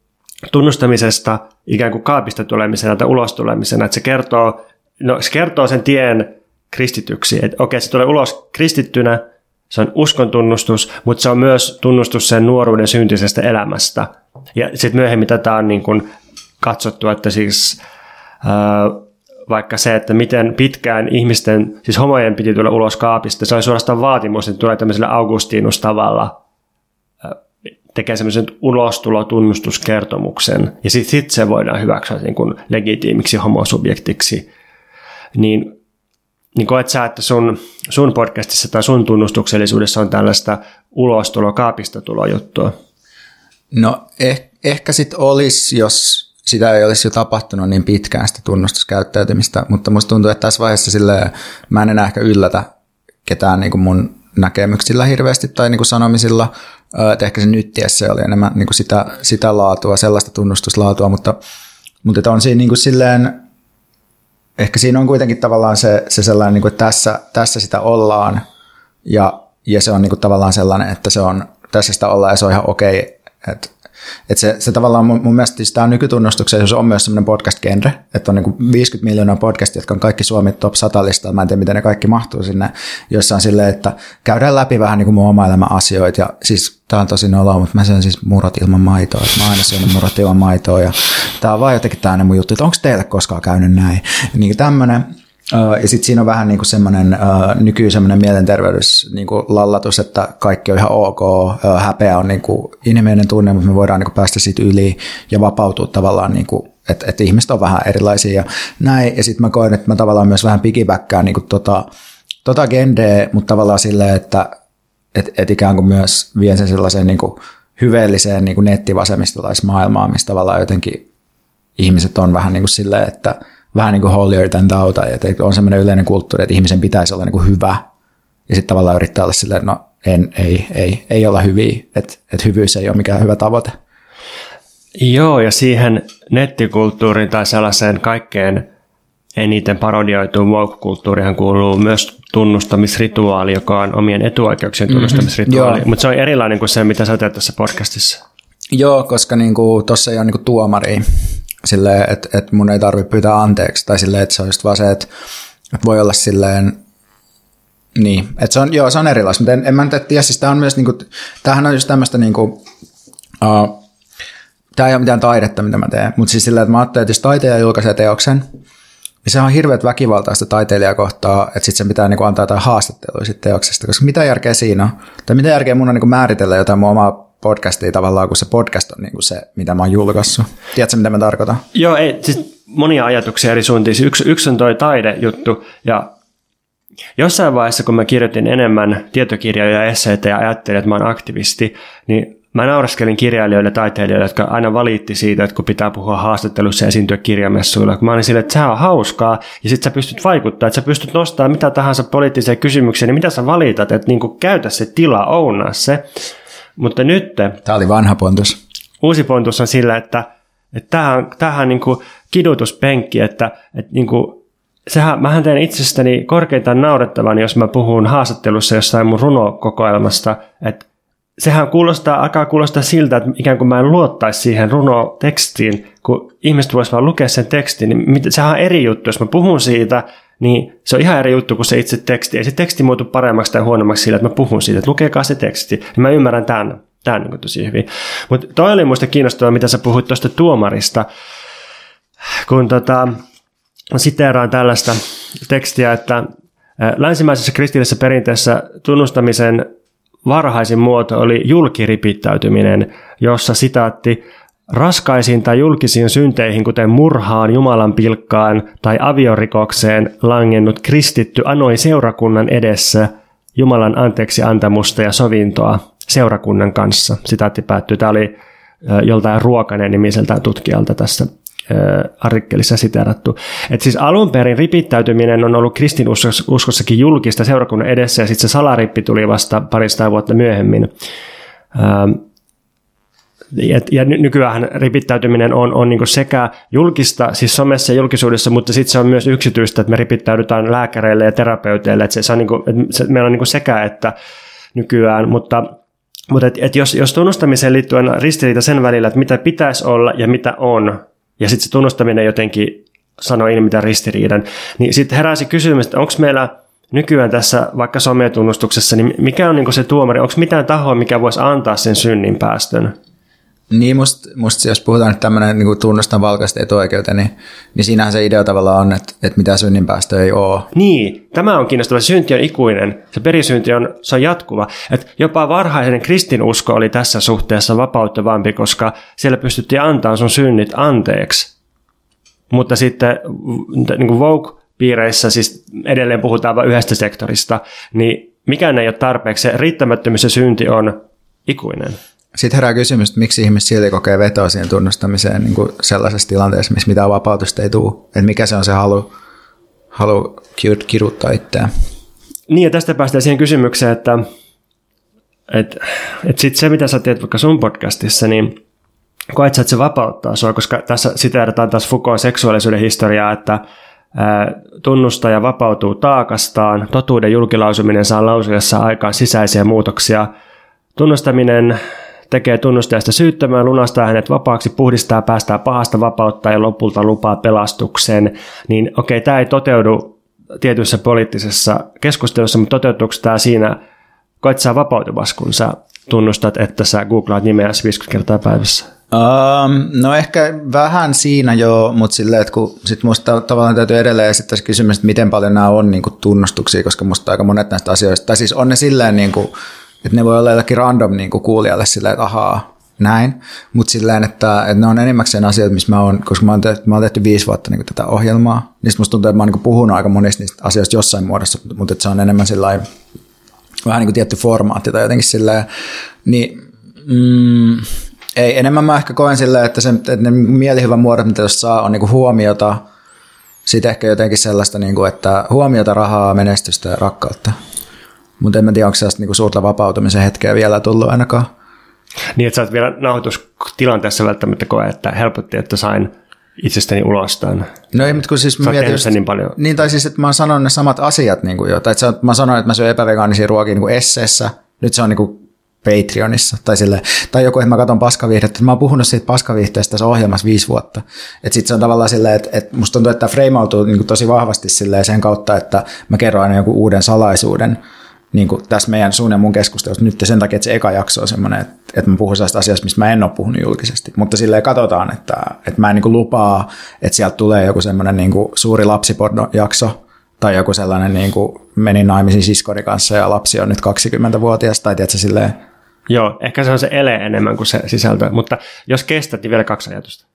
tunnustamisesta ikään kuin kaapista tulemisena tai ulos tulemisena, että se kertoo, no, se kertoo sen tien kristityksi, että okei, se tulee ulos kristittynä, se on uskon tunnustus, mutta se on myös tunnustus sen nuoruuden syntisestä elämästä. Ja sitten myöhemmin tätä on niin kuin katsottu, että siis vaikka se, että miten pitkään ihmisten, siis homojen piti tulla ulos kaapista, se oli suorastaan vaatimus, että tulee tämmöisellä Augustinus-tavalla tekee semmoisen ulostulotunnustuskertomuksen, ja sitten sit se voidaan hyväksyä niin kuin legitiimiksi homosubjektiksi, niin, niin koet sä, että sun, sun podcastissa tai sun tunnustuksellisuudessa on tällaista ulostulo, kaapista? No eh, ehkä sitten olisi, jos sitä ei olisi jo tapahtunut niin pitkään sitä tunnustuskäyttäytymistä, mutta musta tuntuu, että tässä vaiheessa sille mä en enää ehkä yllätä ketään niin kuin mun näkemyksillä hirveästi tai niin kuin sanomisilla. Että ehkä se nyttiessä oli enemmän niin kuin sitä, sitä laatua, sellaista tunnustuslaatua, mutta, mutta on siinä niin kuin silleen, ehkä siinä on kuitenkin tavallaan se, se sellainen, niin kuin, että tässä, tässä sitä ollaan ja, ja se on niin kuin tavallaan sellainen, että se on, tässä sitä ollaan ja se on ihan okei, että et se, se tavallaan mun, mun mielestä siis tämä nykytunnustuksen, se on myös semmoinen podcast-genre, että on niin 50 miljoonaa podcastia, jotka on kaikki Suomi top 100 listalla, mä en tiedä miten ne kaikki mahtuu sinne, jossa on silleen, että käydään läpi vähän niin kuin mun oma elämä asioita. Ja siis tämä on tosi noloa, mutta mä syön siis murot ilman maitoa, että mä aina syön murot ilman maitoa ja tämä on vaan jotenkin tämmöinen mun juttu, että onko teille koskaan käynyt näin, niin tämmöinen, ja sitten siinä on vähän niin semmoinen nyky semmoinen mielenterveys niin lallatus, että kaikki on ihan ok, häpeä on niin inhimillinen tunne, mutta me voidaan niin päästä siitä yli ja vapautua tavallaan, niin kuin, että, että ihmiset on vähän erilaisia ja näin. Ja sitten mä koen, että mä tavallaan myös vähän pigibackkaan niin tota, tota gendeä, mutta tavallaan silleen, että et, et ikään kuin myös vien sen sellaiseen niin hyveelliseen niin nettivasemmistolaismaailmaan, missä tavallaan jotenkin ihmiset on vähän niin silleen, että – vähän niin kuin holier than thou, tai että on semmoinen yleinen kulttuuri, että ihmisen pitäisi olla niin kuin hyvä, ja sitten tavallaan yrittää olla silleen, no en, ei, ei, ei olla hyviä, että, että hyvyys ei ole mikään hyvä tavoite. Joo, ja siihen nettikulttuuriin tai sellaiseen kaikkeen eniten parodioituun woke-kulttuurihan kuuluu myös tunnustamisrituaali, joka on omien etuoikeuksien mhm. tunnustamisrituaali, mm-hmm, mutta se on erilainen kuin se, mitä sä teet tässä podcastissa. Joo, koska niinku, tuossa ei ole niinku tuomari, silleen, että, että mun ei tarvitse pyytää anteeksi, tai silleen, että se just vaan se, että, että voi olla silleen, niin, että se on, joo, se on erilaista, mutta en, en mä nyt tiedä, siis tämä on myös, niinku, tämähän on just tämmöistä niinku, uh, tämä ei ole mitään taidetta, mitä mä teen, mutta siis silleen, että mä ajattelin, että jos taiteilija julkaisee teoksen, niin se on hirveät väkivaltaista taiteilijakohtaa, että sitten se pitää niinku antaa jotain haastattelua siitä teoksesta, koska mitä järkeä siinä on? Tai mitä järkeä mun on niinku määritellä jotain mun omaa podcastia tavallaan, kun se podcast on niin kuin se, mitä mä oon julkaissut. Tiedätkö, mitä mä tarkoitan? Joo, ei, siis monia ajatuksia eri suuntiin. Siis yksi, yksi on toi taidejuttu, ja jossain vaiheessa, kun mä kirjoitin enemmän tietokirjoja ja esseitä ja ajattelin, että mä oon aktivisti, niin mä nauraskelin kirjailijoille ja taiteilijoille, jotka aina valitti siitä, että kun pitää puhua haastattelussa ja esiintyä kirjamessuilla. Kun mä olin sille, että se on hauskaa ja sitten sä pystyt vaikuttaa, että sä pystyt nostamaan mitä tahansa poliittisia kysymyksiä, niin mitä sä valitat, että niin käytä se tila, ounaa se. Mutta nyt... Tämä oli vanha pontus. Uusi pontus on sillä, että, että tämähän, on, tämähän on niin kuin kidutuspenkki, että, että niin kuin, sehän, mähän teen itsestäni korkeintaan naurettavan, jos mä puhun haastattelussa jossain mun runokokoelmasta, että sehän kuulostaa, alkaa kuulostaa siltä, että ikään kuin mä en luottaisi siihen runotekstiin, kun ihmiset voisivat vaan lukea sen tekstin, niin sehän on eri juttu, jos mä puhun siitä, niin se on ihan eri juttu kuin se itse teksti. Ei se teksti muutu paremmaksi tai huonommaksi sillä, että mä puhun siitä, että lukekaa se teksti. Niin mä ymmärrän tämän, tämän niin tosi hyvin. Mutta toi oli muista kiinnostavaa, mitä sä puhuit tuosta tuomarista, kun tota, siteeraan tällaista tekstiä, että länsimaisessa kristillisessä perinteessä tunnustamisen varhaisin muoto oli julkiripittäytyminen, jossa sitaatti Raskaisiin tai julkisiin synteihin, kuten murhaan, Jumalan pilkkaan tai aviorikokseen langennut kristitty anoi seurakunnan edessä Jumalan anteeksi antamusta ja sovintoa seurakunnan kanssa. Sitaatti päättyy. Tämä oli joltain Ruokanen nimiseltä tutkijalta tässä artikkelissa siterattu. Et siis alun perin ripittäytyminen on ollut kristinuskossakin julkista seurakunnan edessä ja sitten se salarippi tuli vasta parista vuotta myöhemmin. Ja, nykyään ripittäytyminen on, on niin sekä julkista, siis somessa ja julkisuudessa, mutta sitten se on myös yksityistä, että me ripittäydytään lääkäreille ja terapeuteille, että se, se on niin kuin, että se, meillä on niin sekä että nykyään, mutta mutta et, et jos, jos tunnustamiseen liittyy aina ristiriita sen välillä, että mitä pitäisi olla ja mitä on, ja sitten se tunnustaminen jotenkin sanoo ilmi tämän ristiriidan, niin sitten heräsi kysymys, että onko meillä nykyään tässä vaikka sometunnustuksessa, niin mikä on niin se tuomari? Onko mitään tahoa, mikä voisi antaa sen synnin päästön? Niin, musta, musta jos puhutaan nyt tämmöinen niin tunnustan valkoista etuoikeuteen, niin, niin siinähän se idea tavallaan on, että, että mitä synnin päästö ei ole. Niin, tämä on kiinnostava. Synti on ikuinen. Se perisynti on, se on jatkuva. Et jopa varhaisen kristinusko oli tässä suhteessa vapauttavampi, koska siellä pystyttiin antamaan sun synnit anteeksi. Mutta sitten niin kuin Vogue-piireissä, siis edelleen puhutaan vain yhdestä sektorista, niin mikään ei ole tarpeeksi. Se riittämättömyys ja synti on ikuinen. Sitten herää kysymys, että miksi ihmiset silti kokee vetoa siihen tunnustamiseen niin kuin sellaisessa tilanteessa, missä mitään vapautusta ei tule. Että mikä se on se halu, halu kirjoittaa itseään. Niin ja tästä päästään siihen kysymykseen, että, että, että sit se mitä sä teet vaikka sun podcastissa, niin koet sä, että se vapauttaa sua, koska tässä siteerataan taas Foucault seksuaalisuuden historiaa, että tunnustaja vapautuu taakastaan, totuuden julkilausuminen saa lausujassa aikaan sisäisiä muutoksia, tunnustaminen tekee tunnustajasta syyttömään, lunastaa hänet vapaaksi, puhdistaa, päästää pahasta vapautta ja lopulta lupaa pelastuksen, niin okei, tämä ei toteudu tietyissä poliittisessa keskustelussa, mutta toteutuuko tämä siinä, koet sä vapautuvas, kun sä tunnustat, että sä googlaat nimeäsi 50 kertaa päivässä? Um, no ehkä vähän siinä jo, mutta silleen, että kun sit musta tavallaan täytyy edelleen esittää kysymys, että miten paljon nämä on niin kuin tunnustuksia, koska musta aika monet näistä asioista, tai siis on ne silleen niin kuin, että ne voi olla jollakin random niin kuin kuulijalle silleen, että ahaa, näin, mutta silleen, että, että ne on enimmäkseen asioita, missä mä oon, koska mä oon, tehty, mä oon tehty viisi vuotta niin kuin tätä ohjelmaa, niin musta tuntuu, että mä oon niin puhunut aika monista niistä asioista jossain muodossa, mutta että se on enemmän sillä vähän niin kuin tietty formaatti tai jotenkin silleen, niin mm, ei, enemmän mä ehkä koen silleen, että, se, että ne mielihyvän muodot, mitä jos saa, on niin kuin huomiota, sitten ehkä jotenkin sellaista, niin kuin, että huomiota, rahaa, menestystä ja rakkautta. Mutta en mä tiedä, onko sellaista niinku suurta vapautumisen hetkeä vielä tullut ainakaan. Niin, että sä oot vielä nauhoitustilanteessa välttämättä koe, että helpotti, että sain itsestäni ulos tämän. No ei, mutta kun siis mä mietin just, niin paljon. Niin, tai siis, että mä oon sanonut ne samat asiat niin kuin jo. Tai että mä sanoin, että mä syön epävegaanisia ruokia niin kuin esseessä. Nyt se on niin kuin Patreonissa. Tai, sille, tai joku, että mä katson paskaviihdettä. Mä oon puhunut siitä paskaviihteestä tässä ohjelmassa viisi vuotta. Että sitten se on tavallaan silleen, että, että musta tuntuu, että tämä freimautuu niin tosi vahvasti silleen sen kautta, että mä kerron aina joku uuden salaisuuden niin kuin tässä meidän sun ja mun keskustelussa nyt sen takia, että se eka jakso on semmoinen, että, että mä puhun sellaista asiasta, mistä mä en ole puhunut julkisesti. Mutta silleen katsotaan, että, että mä en niin kuin lupaa, että sieltä tulee joku semmoinen niin kuin suuri lapsiporno-jakso, tai joku sellainen niin kuin menin naimisiin siskoni kanssa ja lapsi on nyt 20-vuotias, tai tiedätkö silleen... Joo, ehkä se on se ele enemmän kuin se sisältö, mutta jos kestät, niin vielä kaksi ajatusta.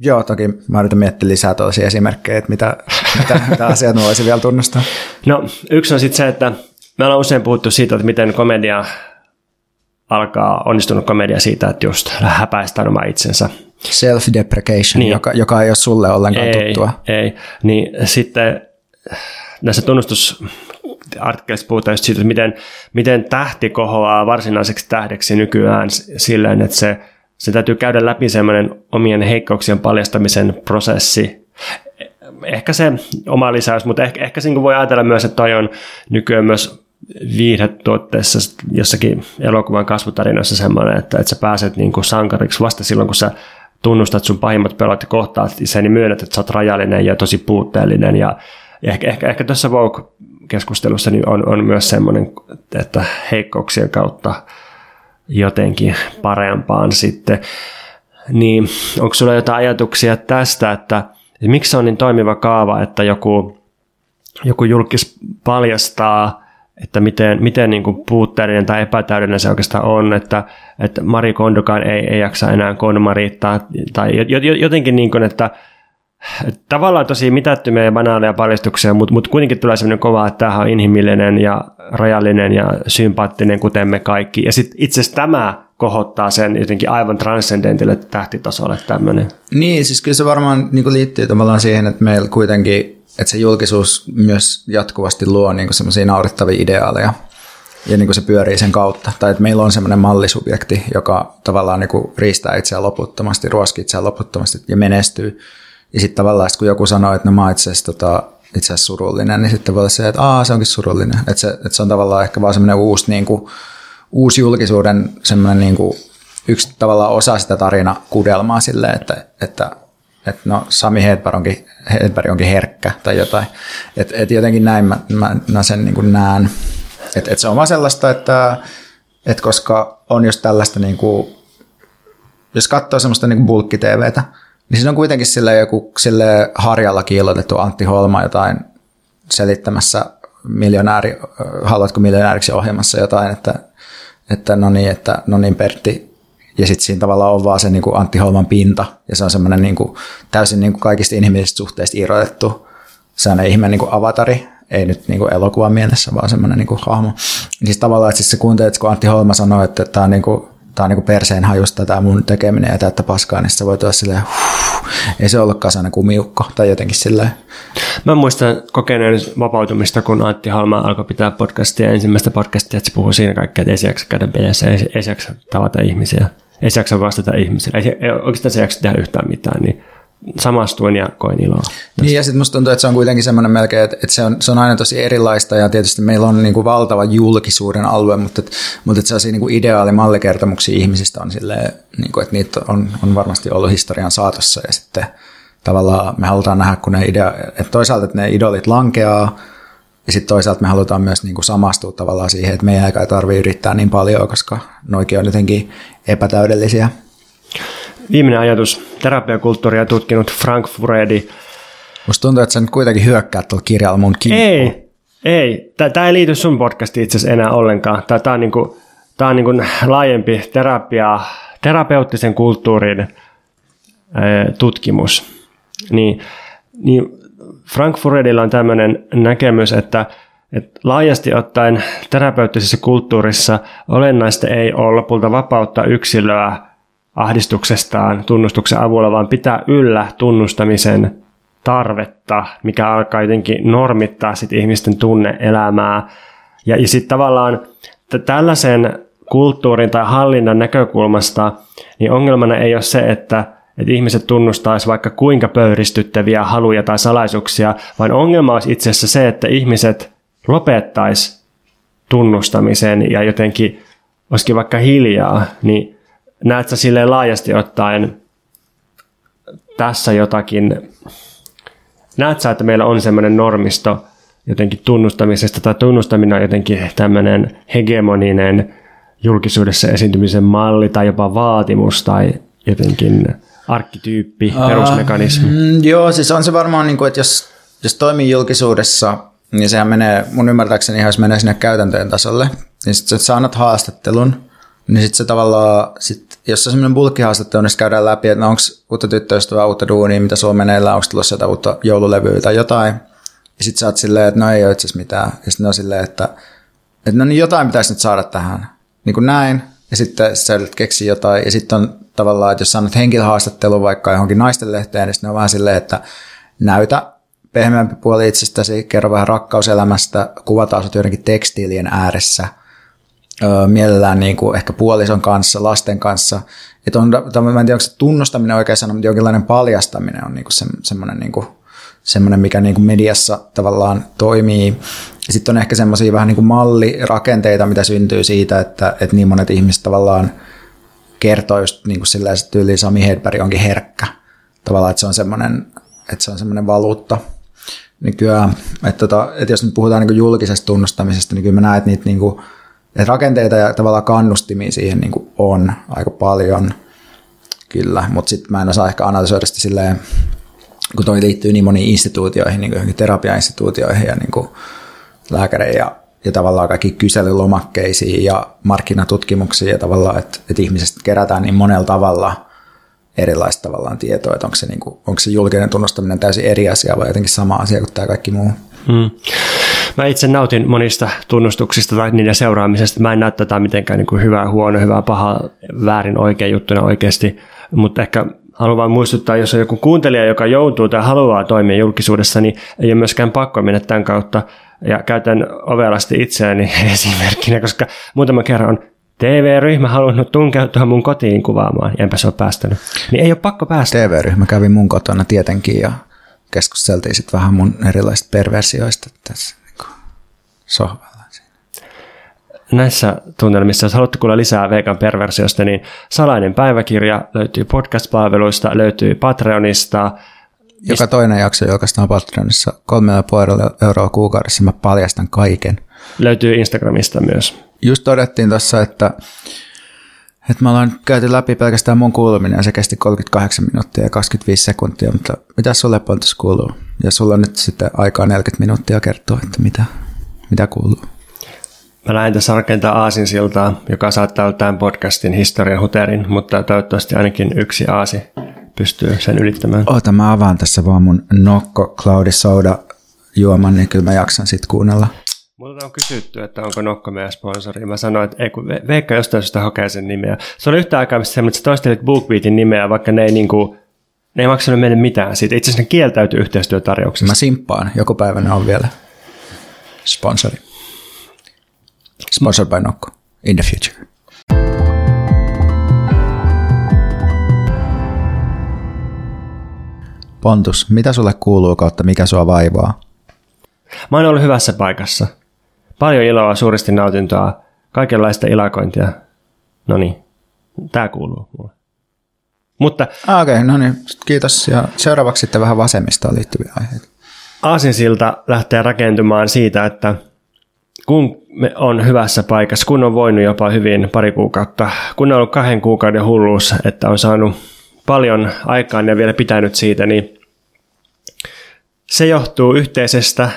Joo, toki mä yritän miettiä lisää toisia esimerkkejä, että mitä, mitä, mitä asiat voisi vielä tunnustaa. No, yksi on sitten se, että me ollaan usein puhuttu siitä, että miten komedia alkaa, onnistunut komedia siitä, että just häpäistään oma itsensä. Self-deprecation, niin. joka, joka ei ole sulle ollenkaan ei, tuttua. Ei, niin sitten näissä tunnustusartikkelissa puhutaan just siitä, että miten, miten tähti kohoaa varsinaiseksi tähdeksi nykyään silleen, että se, se täytyy käydä läpi semmoinen omien heikkouksien paljastamisen prosessi, ehkä se oma lisäys, mutta ehkä, ehkä siinä voi ajatella myös, että toi on nykyään myös viihdetuotteessa jossakin elokuvan kasvutarinoissa semmoinen, että, että sä pääset niin kuin sankariksi vasta silloin, kun sä tunnustat sun pahimmat pelot ja kohtaat sen, niin myönnät, että sä oot rajallinen ja tosi puutteellinen. Ja ehkä, ehkä, ehkä tässä Vogue-keskustelussa niin on, on myös semmoinen, että heikkouksien kautta jotenkin parempaan sitten. Niin onko sulla jotain ajatuksia tästä, että, että miksi se on niin toimiva kaava, että joku, joku julkis paljastaa – että miten, miten niin kuin puutteellinen tai epätäydellinen se oikeastaan on, että, että Mari Kondokaan ei, ei jaksa enää konmarittaa, tai jotenkin niin kuin, että, että tavallaan tosi mitättömiä ja banaaleja paljastuksia, mutta, mutta kuitenkin tulee sellainen kova, että tämä on inhimillinen ja rajallinen ja sympaattinen, kuten me kaikki. Ja sitten itse asiassa tämä kohottaa sen jotenkin aivan transcendentille tähtitasolle tämmöinen. Niin, siis kyllä se varmaan niin liittyy tavallaan siihen, että meillä kuitenkin että se julkisuus myös jatkuvasti luo niin semmoisia naurettavia ideaaleja ja niin kuin se pyörii sen kautta. Tai että meillä on semmoinen mallisubjekti, joka tavallaan niin kuin riistää itseään loputtomasti, ruoskii itseään loputtomasti ja menestyy. Ja sitten tavallaan, kun joku sanoo, että no mä itse asiassa, tota, itse asiassa surullinen, niin sitten voi olla se, että Aa, se onkin surullinen. Että se, että se on tavallaan ehkä vaan semmoinen uusi, niin kuin, uusi julkisuuden semmoinen niin kuin, yksi tavallaan osa sitä tarina kudelmaa silleen, että, että että no Sami Hedberg onkin, Hedberg onkin herkkä tai jotain. Että et jotenkin näin mä, mä, mä sen niin kuin näen. Että et se on vaan sellaista, että et koska on just tällaista, niin kuin, jos katsoo semmoista niin bulkki-TVtä, niin siinä on kuitenkin sille joku sille harjalla kiilotettu Antti Holma jotain selittämässä miljonääri, haluatko miljonääriksi ohjelmassa jotain, että, että no niin, että no niin Pertti, ja sitten siinä tavallaan on vaan se niin kuin Antti Holman pinta, ja se on semmoinen niin kuin, täysin niin kuin kaikista inhimillisistä suhteista irrotettu. Sellainen ihme niin kuin avatari, ei nyt niin kuin elokuvan mielessä, vaan semmoinen niin kuin hahmo. Siis tavallaan, että siis se kuuntelet, kun Antti Holma sanoo, että tämä on niin kuin, tämä on niin perseen hajusta tämä mun tekeminen ja täyttä paskaa, niin se voi tulla silleen, huh, ei se ollutkaan sellainen kumiukko tai jotenkin silleen. Mä muistan kokeneen vapautumista, kun Antti Halma alkoi pitää podcastia, ensimmäistä podcastia, että se puhuu siinä kaikkea, että ei käydä ei, tavata ihmisiä, ei se jaksa vastata ihmisille, ei, ei oikeastaan se jaksa tehdä yhtään mitään, niin samastuin ja koin iloa. Tästä. Niin ja sitten musta tuntuu, että se on kuitenkin semmoinen melkein, että, että se, on, se on aina tosi erilaista ja tietysti meillä on niin kuin valtava julkisuuden alue, mutta, että, mutta että sellaisia niin kuin ideaalimallikertomuksia ihmisistä on silleen, niin kuin, että niitä on, on varmasti ollut historian saatossa ja sitten tavallaan me halutaan nähdä, kun ne idea, että toisaalta että ne idolit lankeaa ja sitten toisaalta me halutaan myös niin kuin samastua tavallaan siihen, että meidän ei tarvitse yrittää niin paljon, koska noikin on jotenkin epätäydellisiä. Viimeinen ajatus. Terapiakulttuuria tutkinut Frank Furedi. Musta tuntuu, että sä nyt kuitenkin hyökkäät tuolla kirjalla mun kimppuun. Ei, ei. Tämä ei liity sun podcastiin itse asiassa enää ollenkaan. Tämä on, niinku, tää on niinku laajempi terapia, terapeuttisen kulttuurin tutkimus. Niin, niin Frank Furedilla on tämmöinen näkemys, että, että laajasti ottaen terapeuttisessa kulttuurissa olennaista ei ole lopulta vapauttaa yksilöä ahdistuksestaan tunnustuksen avulla, vaan pitää yllä tunnustamisen tarvetta, mikä alkaa jotenkin normittaa sit ihmisten tunneelämää. Ja, ja sitten tavallaan tällaisen kulttuurin tai hallinnan näkökulmasta, niin ongelmana ei ole se, että, että ihmiset tunnustaisi vaikka kuinka pöyristyttäviä haluja tai salaisuuksia, vaan ongelma olisi itse asiassa se, että ihmiset lopettaisi tunnustamisen ja jotenkin olisikin vaikka hiljaa, niin näet sä silleen laajasti ottaen tässä jotakin, näet sä, että meillä on semmoinen normisto jotenkin tunnustamisesta, tai tunnustaminen on jotenkin tämmöinen hegemoninen julkisuudessa esiintymisen malli, tai jopa vaatimus, tai jotenkin arkkityyppi, uh, perusmekanismi? Mm, joo, siis on se varmaan, niin kuin, että jos, jos toimii julkisuudessa, niin sehän menee, mun ymmärtääkseni ihan jos menee sinne käytäntöjen tasolle, niin sitten sä annat haastattelun, niin sitten se tavallaan, sit, jos se on semmoinen bulkkihaastattelu, niin käydään läpi, että no onko uutta tyttöystävää, uutta duunia, mitä sulla meneillään, onko tulossa jotain uutta joululevyä tai jotain. Ja sitten sä oot silleen, että no ei ole itse asiassa mitään. Ja sitten on silleen, että, että no niin jotain pitäisi nyt saada tähän. Niin kuin näin. Ja sitten sä yrität keksiä jotain. Ja sitten on tavallaan, että jos sä annat henkilöhaastattelun vaikka johonkin naisten lehteen, niin sitten on vähän silleen, että näytä pehmeämpi puoli itsestäsi, kerro vähän rakkauselämästä, kuvataan sut joidenkin tekstiilien ääressä – mielellään niin kuin ehkä puolison kanssa, lasten kanssa. Että on, mä en tiedä, onko se tunnustaminen oikein sana, mutta jonkinlainen paljastaminen on niin kuin se, semmoinen, niin kuin, semmoinen, mikä niin kuin mediassa tavallaan toimii. Sitten on ehkä semmoisia vähän niin kuin mallirakenteita, mitä syntyy siitä, että, että niin monet ihmiset tavallaan kertoo just niin kuin sillä että tyyli Sami Hedberg onkin herkkä. Tavallaan, että se on semmoinen, että se on semmoinen valuutta nykyään. Että, tota, että jos nyt puhutaan niin kuin julkisesta tunnustamisesta, niin kyllä mä näen, että niitä niin kuin, et rakenteita ja tavallaan kannustimia siihen niin kuin on aika paljon, kyllä, mutta sitten mä en osaa ehkä analysoida sitä silleen, kun toi liittyy niin moniin instituutioihin, niin kuin terapiainstituutioihin ja niin kuin lääkäreihin ja, ja tavallaan kaikki kyselylomakkeisiin ja markkinatutkimuksiin ja tavallaan, että, että ihmisestä kerätään niin monella tavalla erilaista tavallaan tietoa, että onko se, niin kuin, onko se julkinen tunnustaminen täysin eri asia vai jotenkin sama asia kuin tämä kaikki muu. Hmm. Mä itse nautin monista tunnustuksista tai niiden seuraamisesta. Mä en näe tätä mitenkään niin kuin hyvää, huono, hyvää, paha, väärin, oikein juttuna oikeasti, mutta ehkä haluan vain muistuttaa, jos on joku kuuntelija, joka joutuu tai haluaa toimia julkisuudessa, niin ei ole myöskään pakko mennä tämän kautta. Ja käytän ovelasti itseäni esimerkkinä, koska muutama kerran on TV-ryhmä halunnut tunkeutua mun kotiin kuvaamaan, enpä se ole päästänyt. Niin ei ole pakko päästä. TV-ryhmä kävi mun kotona tietenkin, ja keskusteltiin sitten vähän mun erilaisista perversioista tässä niin sohvalla. Näissä tunnelmissa, jos haluatte kuulla lisää vegan perversiosta, niin Salainen päiväkirja löytyy podcast-palveluista, löytyy Patreonista. Joka toinen jakso julkaistaan Patreonissa 3,5 euroa kuukaudessa. Mä paljastan kaiken. Löytyy Instagramista myös. Just todettiin tuossa, että, että me ollaan käyty läpi pelkästään mun kuuluminen ja se kesti 38 minuuttia ja 25 sekuntia, mutta mitä sulle Pontus kuuluu? Ja sulla on nyt sitten aikaa 40 minuuttia kertoa, että mitä, mitä kuuluu. Mä lähden tässä rakentaa aasinsiltaa, joka saattaa olla tämän podcastin historian huterin, mutta toivottavasti ainakin yksi aasi pystyy sen ylittämään. Oota, mä avaan tässä vaan mun Nokko Cloudy Soda juoman, niin kyllä mä jaksan sit kuunnella. Multa on kysytty, että onko Nokko meidän sponsori. Mä sanoin, että ei, kun Veikka jostain syystä hakee sen nimeä. Se oli yhtä aikaa, missä sä toistelit BookBeatin nimeä, vaikka ne ei, niinku, ne ei maksanut meille mitään siitä. Itse asiassa ne kieltäytyi yhteistyötarjouksesta. Mä simppaan. Joku päivä ne on vielä sponsori. Sponsored by Nokko. In the future. Pontus, mitä sulle kuuluu kautta mikä sua vaivaa? Mä oon ollut hyvässä paikassa. Paljon iloa, suuresti nautintoa, kaikenlaista ilakointia. No niin, tää kuuluu mulle. Mutta Ah, Okei, okay, no niin, kiitos. Ja seuraavaksi sitten vähän vasemmistoon liittyviä aiheita. aasinsilta lähtee rakentumaan siitä, että kun me on hyvässä paikassa, kun on voinut jopa hyvin pari kuukautta, kun on ollut kahden kuukauden hulluus, että on saanut paljon aikaan ja vielä pitänyt siitä, niin se johtuu yhteisestä,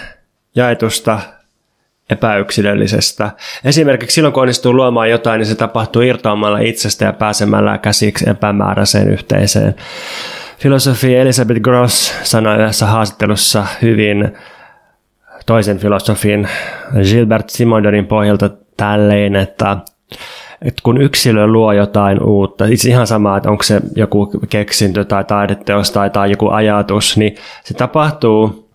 jaetusta, epäyksilöllisestä. Esimerkiksi silloin, kun onnistuu luomaan jotain, niin se tapahtuu irtoamalla itsestä ja pääsemällä käsiksi epämääräiseen yhteiseen. Filosofi Elisabeth Gross sanoi yhdessä haastattelussa hyvin toisen filosofin Gilbert Simodonin pohjalta tälleen, että, että kun yksilö luo jotain uutta, itse ihan sama, että onko se joku keksintö tai taideteos tai, tai joku ajatus, niin se tapahtuu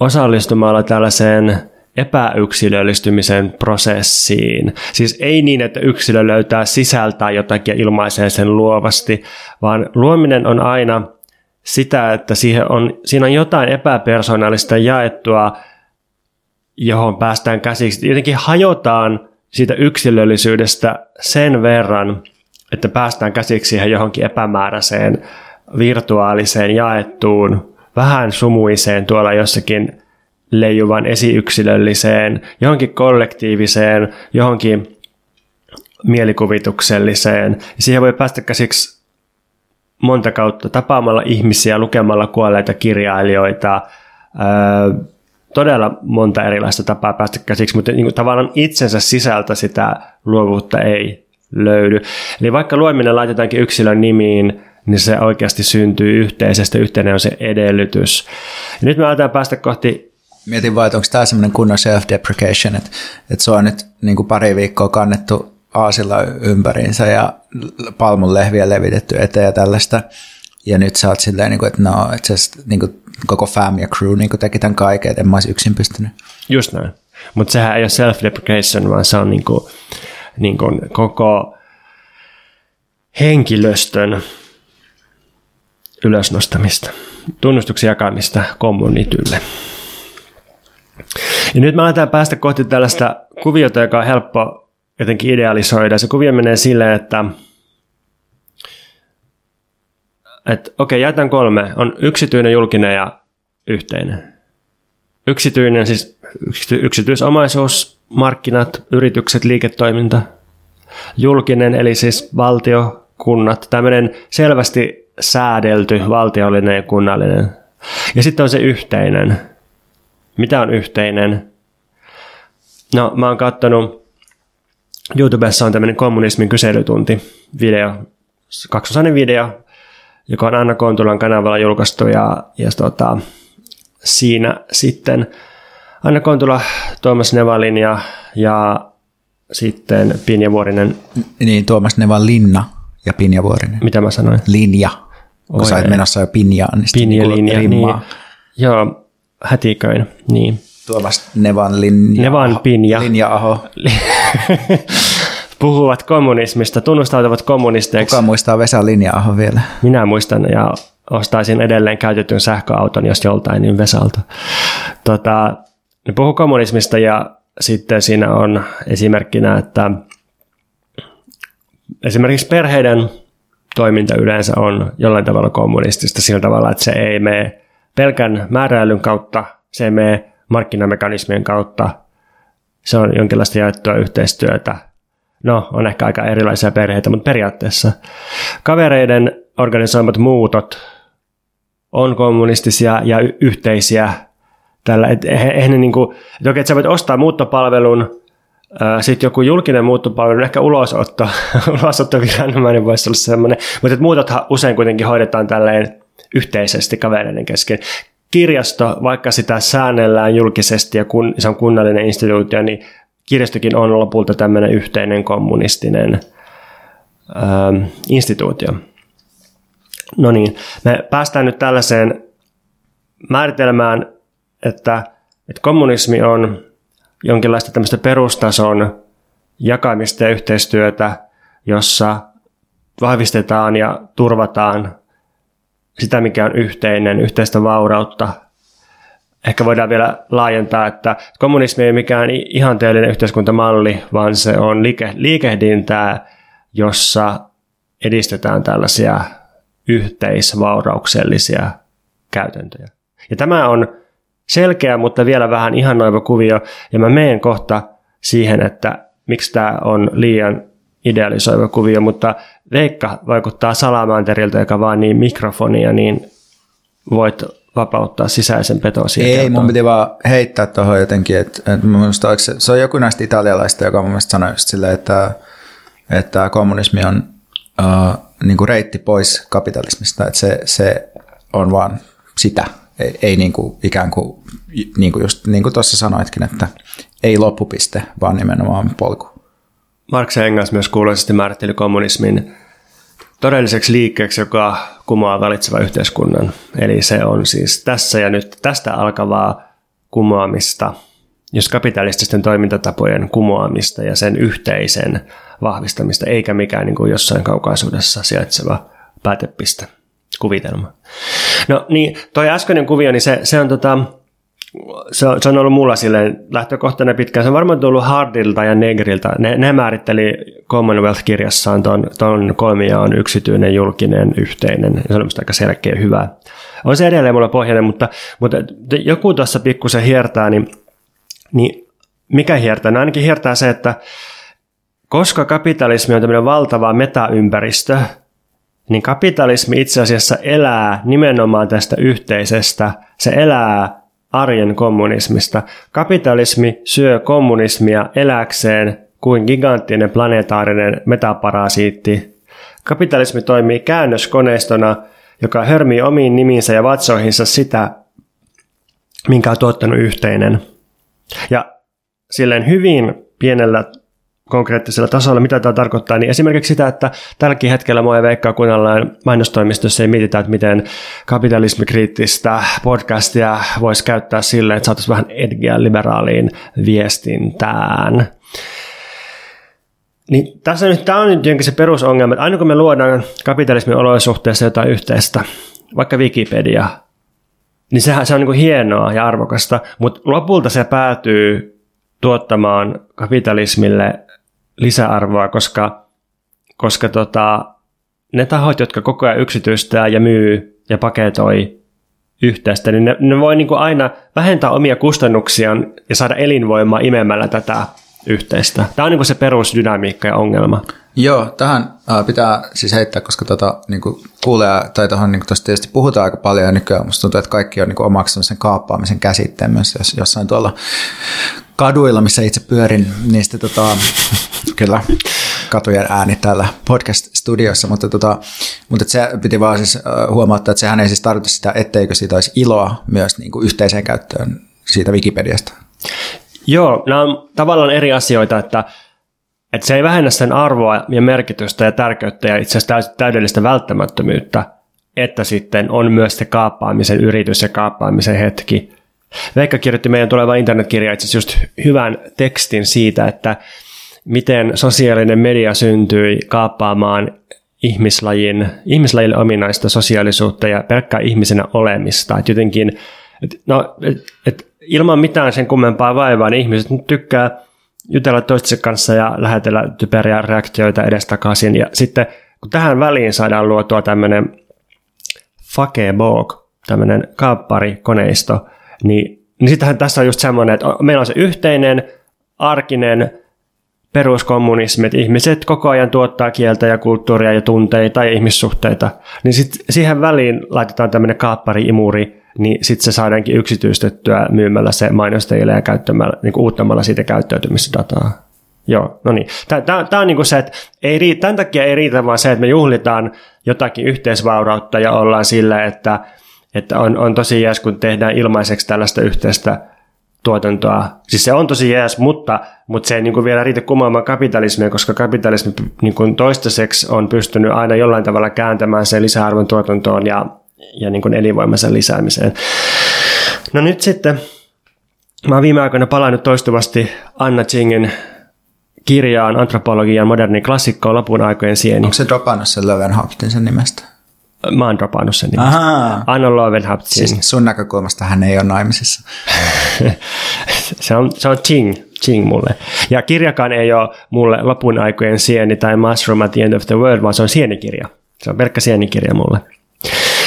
osallistumalla tällaiseen epäyksilöllistymisen prosessiin. Siis ei niin, että yksilö löytää sisältää jotakin ja ilmaisee sen luovasti, vaan luominen on aina sitä, että siihen on, siinä on jotain epäpersonaalista jaettua, johon päästään käsiksi. Jotenkin hajotaan siitä yksilöllisyydestä sen verran, että päästään käsiksi siihen johonkin epämääräiseen, virtuaaliseen, jaettuun, vähän sumuiseen tuolla jossakin leijuvan esiyksilölliseen, johonkin kollektiiviseen, johonkin mielikuvitukselliseen. Siihen voi päästä käsiksi monta kautta tapaamalla ihmisiä, lukemalla kuolleita kirjailijoita, öö, todella monta erilaista tapaa päästä käsiksi, mutta niin kuin tavallaan itsensä sisältä sitä luovuutta ei löydy. Eli vaikka luominen laitetaankin yksilön nimiin, niin se oikeasti syntyy yhteisestä, yhteinen on se edellytys. Ja nyt me aletaan päästä kohti Mietin vaan, että onko tämä semmoinen kunnon self-deprecation, että, että se on nyt niin kuin pari viikkoa kannettu aasilla ympäriinsä ja palmun lehviä levitetty eteen ja tällaista. Ja nyt sä oot silleen, niin kuin, että no, että se niin kuin, koko fam ja crew niin kuin teki tämän kaiken, että en mä olisi yksin pystynyt. Just näin. Mutta sehän ei ole self-deprecation, vaan se on niinku, niinku koko henkilöstön ylösnostamista, tunnustuksen jakamista kommunitylle. Ja nyt me aletaan päästä kohti tällaista kuviota, joka on helppo jotenkin idealisoida. Se kuvio menee silleen, että, että okei, okay, jätän kolme. On yksityinen, julkinen ja yhteinen. Yksityinen, siis yksity- yksityisomaisuus, markkinat, yritykset, liiketoiminta. Julkinen, eli siis valtio, kunnat. Tämmöinen selvästi säädelty valtiollinen ja kunnallinen. Ja sitten on se yhteinen. Mitä on yhteinen? No, mä oon katsonut, YouTubessa on tämmöinen kommunismin kyselytunti video, kaksosainen video, joka on Anna Kontulan kanavalla julkaistu ja, ja tota, siinä sitten Anna Kontula, Tuomas Nevalin ja, ja sitten Pinja Vuorinen, Niin, Tuomas Nevan Linna ja Pinja Vuorinen. mitä mä sanoin? Linja. Kun Oi sä menossa jo Pinjaan, niin Pinja niinku linja, niin. Joo, hätiköin, niin. Tuomas Nevan Linja. Nevan Pinja. Linja-aho. Puhuvat kommunismista, tunnustautuvat kommunisteiksi. Kuka muistaa Vesa Linja-aho vielä? Minä muistan ja ostaisin edelleen käytetyn sähköauton, jos joltain, niin Vesalta. Tota, ne puhuu kommunismista ja sitten siinä on esimerkkinä, että esimerkiksi perheiden toiminta yleensä on jollain tavalla kommunistista sillä tavalla, että se ei mene pelkän määräilyn kautta, se ei mene markkinamekanismien kautta, se on jonkinlaista jaettua yhteistyötä. No, on ehkä aika erilaisia perheitä, mutta periaatteessa kavereiden organisoimat muutot on kommunistisia ja y- yhteisiä. Tällä, et, eihän ne niinku, että okei, että sä voit ostaa muuttopalvelun, sitten joku julkinen muuttopalvelu, ehkä ulosotto, ulosottoviranomainen voisi olla semmoinen, mutta muutothan usein kuitenkin hoidetaan tälleen yhteisesti kavereiden kesken. Kirjasto, vaikka sitä säännellään julkisesti ja kun, se on kunnallinen instituutio, niin kirjastokin on lopulta tämmöinen yhteinen kommunistinen ähm, instituutio. No niin, me päästään nyt tällaiseen määritelmään, että, että kommunismi on jonkinlaista tämmöistä perustason jakamista ja yhteistyötä, jossa vahvistetaan ja turvataan sitä, mikä on yhteinen, yhteistä vaurautta. Ehkä voidaan vielä laajentaa, että kommunismi ei mikään ihanteellinen yhteiskuntamalli, vaan se on liike, liikehdintää, jossa edistetään tällaisia yhteisvaurauksellisia käytäntöjä. Ja tämä on selkeä, mutta vielä vähän ihannoiva kuvio, ja mä menen kohta siihen, että miksi tämä on liian idealisoiva kuvio, mutta Veikka vaikuttaa salamaanterilta, joka vaan niin mikrofonia, niin voit vapauttaa sisäisen petosi. Ei, kertoa. mun piti vaan heittää tuohon jotenkin, että, että musta, se, se on joku näistä italialaista, joka mun mielestä sanoi just silleen, että, että kommunismi on uh, niin kuin reitti pois kapitalismista, että se, se on vaan sitä, ei, ei niin kuin ikään kuin, niin kuin just niin kuin tuossa sanoitkin, että ei loppupiste, vaan nimenomaan polku. Marx ja Engels myös kuuluisesti määritteli kommunismin todelliseksi liikkeeksi, joka kumoaa valitseva yhteiskunnan. Eli se on siis tässä ja nyt tästä alkavaa kumoamista, jos kapitalististen toimintatapojen kumoamista ja sen yhteisen vahvistamista, eikä mikään niin kuin jossain kaukaisuudessa sijaitseva päätepiste, kuvitelma. No niin, toi äskeinen kuvio, niin se, se on tota, se on, se on ollut mulla silleen lähtökohtana pitkään. Se on varmaan tullut Hardilta ja Negriltä. Ne, ne määritteli Commonwealth-kirjassaan ton, ton kolmijaon yksityinen, julkinen, yhteinen. Ja se on aika selkeä hyvä. On se edelleen mulla pohjainen, mutta, mutta joku tuossa pikkusen hiertää, niin, niin mikä hiertää? No ainakin hiertää se, että koska kapitalismi on tämmöinen valtava metaympäristö, niin kapitalismi itse asiassa elää nimenomaan tästä yhteisestä. Se elää arjen kommunismista. Kapitalismi syö kommunismia eläkseen kuin giganttinen planetaarinen metaparasiitti. Kapitalismi toimii käännöskoneistona, joka hörmii omiin nimiinsä ja vatsoihinsa sitä, minkä on tuottanut yhteinen. Ja silleen hyvin pienellä konkreettisella tasolla, mitä tämä tarkoittaa, niin esimerkiksi sitä, että tälläkin hetkellä mua ei veikkaa kuunnellaan mainostoimistossa ei mietitä, että miten kapitalismikriittistä podcastia voisi käyttää silleen, että saataisiin vähän edgiä liberaaliin viestintään. Niin tässä nyt, tämä on nyt jonkin se perusongelma, että aina kun me luodaan kapitalismin olosuhteessa jotain yhteistä, vaikka Wikipedia, niin sehän se on niin kuin hienoa ja arvokasta, mutta lopulta se päätyy tuottamaan kapitalismille lisäarvoa, koska, koska tota, ne tahot, jotka koko ajan yksityistää ja myy ja paketoi yhteistä, niin ne, ne voi niin kuin aina vähentää omia kustannuksiaan ja saada elinvoimaa imemällä tätä yhteistä. Tämä on niin kuin se perusdynamiikka ja ongelma. Joo, tähän äh, pitää siis heittää, koska tota, niin kuin kuulee, tai tuohon niin tietysti puhutaan aika paljon nykyään musta tuntuu, että kaikki on niin omaksunut sen kaappaamisen käsitteen myös jos, jossain tuolla kaduilla, missä itse pyörin, sitten tota, kyllä katujen ääni täällä podcast-studiossa, mutta, tota, mutta se piti vaan siis huomauttaa, että sehän ei siis tarkoita sitä, etteikö siitä olisi iloa myös niin kuin yhteiseen käyttöön siitä Wikipediasta. Joo, nämä on tavallaan eri asioita, että, että se ei vähennä sen arvoa ja merkitystä ja tärkeyttä ja itse asiassa täydellistä välttämättömyyttä, että sitten on myös se kaappaamisen yritys ja kaappaamisen hetki. Veikka kirjoitti meidän tuleva internetkirja itse asiassa just hyvän tekstin siitä, että miten sosiaalinen media syntyi kaappaamaan ihmislajin, ihmislajille ominaista sosiaalisuutta ja pelkkää ihmisenä olemista. Et jotenkin, et, no, et, et ilman mitään sen kummempaa vaivaa, niin ihmiset nyt tykkää jutella toistensa kanssa ja lähetellä typeriä reaktioita edestakaisin. Ja sitten kun tähän väliin saadaan luotua tämmöinen fakebok, tämmöinen kaapparikoneisto, niin, niin sittenhän tässä on just semmoinen, että meillä on se yhteinen, arkinen peruskommunismi, että ihmiset koko ajan tuottaa kieltä ja kulttuuria ja tunteita ja ihmissuhteita, niin sitten siihen väliin laitetaan tämmöinen kaappari-imuri, niin sitten se saadaankin yksityistettyä myymällä se mainostajille ja käyttämällä, niin uuttamalla siitä käyttäytymisdataa. Joo, no niin. Tämä on kuin se, että ei riitä, tämän takia ei riitä vaan se, että me juhlitaan jotakin yhteisvaurautta ja ollaan sillä, että, että on, on tosi jees, kun tehdään ilmaiseksi tällaista yhteistä tuotantoa. Siis se on tosi jees, mutta, mutta se ei kuin vielä riitä kumoamaan kapitalismia, koska kapitalismi niin kuin toistaiseksi on pystynyt aina jollain tavalla kääntämään sen lisäarvon tuotantoon ja, ja niin kuin elinvoimansa lisäämiseen. No nyt sitten, mä oon viime aikoina palannut toistuvasti Anna Chingin kirjaan Antropologian moderni klassikko lopun aikojen sieni. Onko se dropannut sen Löwenhauptin sen nimestä? Mä oon dropannut sen nimestä. Ahaa. Anna Löwenhauptin. Siis sun näkökulmasta hän ei ole naimisissa. se, on, se on Ching, Ching mulle. Ja kirjakaan ei ole mulle lopun aikojen sieni tai Mushroom at the End of the World, vaan se on sienikirja. Se on pelkkä sienikirja mulle.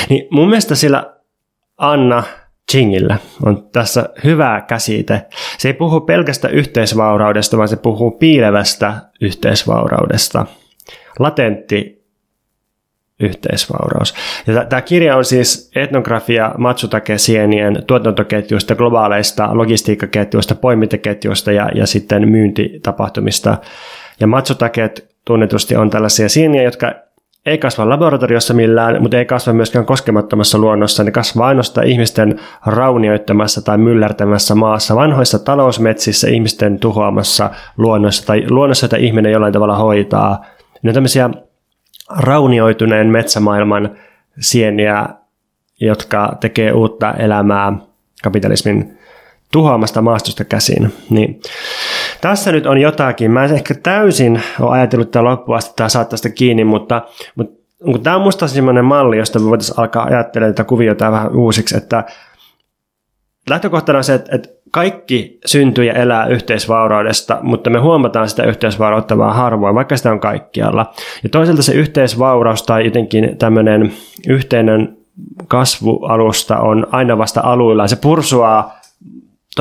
Niin mun mielestä sillä Anna Chingillä on tässä hyvä käsite. Se ei puhu pelkästä yhteisvauraudesta, vaan se puhuu piilevästä yhteisvauraudesta. Latentti yhteisvauraus. Ja tämä kirja on siis etnografia Matsutake-sienien tuotantoketjuista, globaaleista logistiikkaketjuista, poimintaketjuista ja, ja sitten myyntitapahtumista. Ja Matsutaket tunnetusti on tällaisia sieniä, jotka ei kasva laboratoriossa millään, mutta ei kasva myöskään koskemattomassa luonnossa. Ne kasvaa ainoastaan ihmisten raunioittamassa tai myllärtämässä maassa, vanhoissa talousmetsissä, ihmisten tuhoamassa luonnossa tai luonnossa, jota ihminen jollain tavalla hoitaa. Ne on tämmöisiä raunioituneen metsämaailman sieniä, jotka tekee uutta elämää kapitalismin tuhoamasta maastosta käsin. Niin tässä nyt on jotakin. Mä en ehkä täysin ole ajatellut tämän loppuun asti, että saattaa sitä kiinni, mutta, mutta tämä on musta sellainen malli, josta me voitaisiin alkaa ajattelemaan tätä kuviota vähän uusiksi, että lähtökohtana on se, että, että kaikki syntyy ja elää yhteisvauraudesta, mutta me huomataan sitä yhteisvaurautta vaan harvoin, vaikka sitä on kaikkialla. Ja toisaalta se yhteisvauraus tai jotenkin tämmöinen yhteinen kasvualusta on aina vasta aluilla. Se pursuaa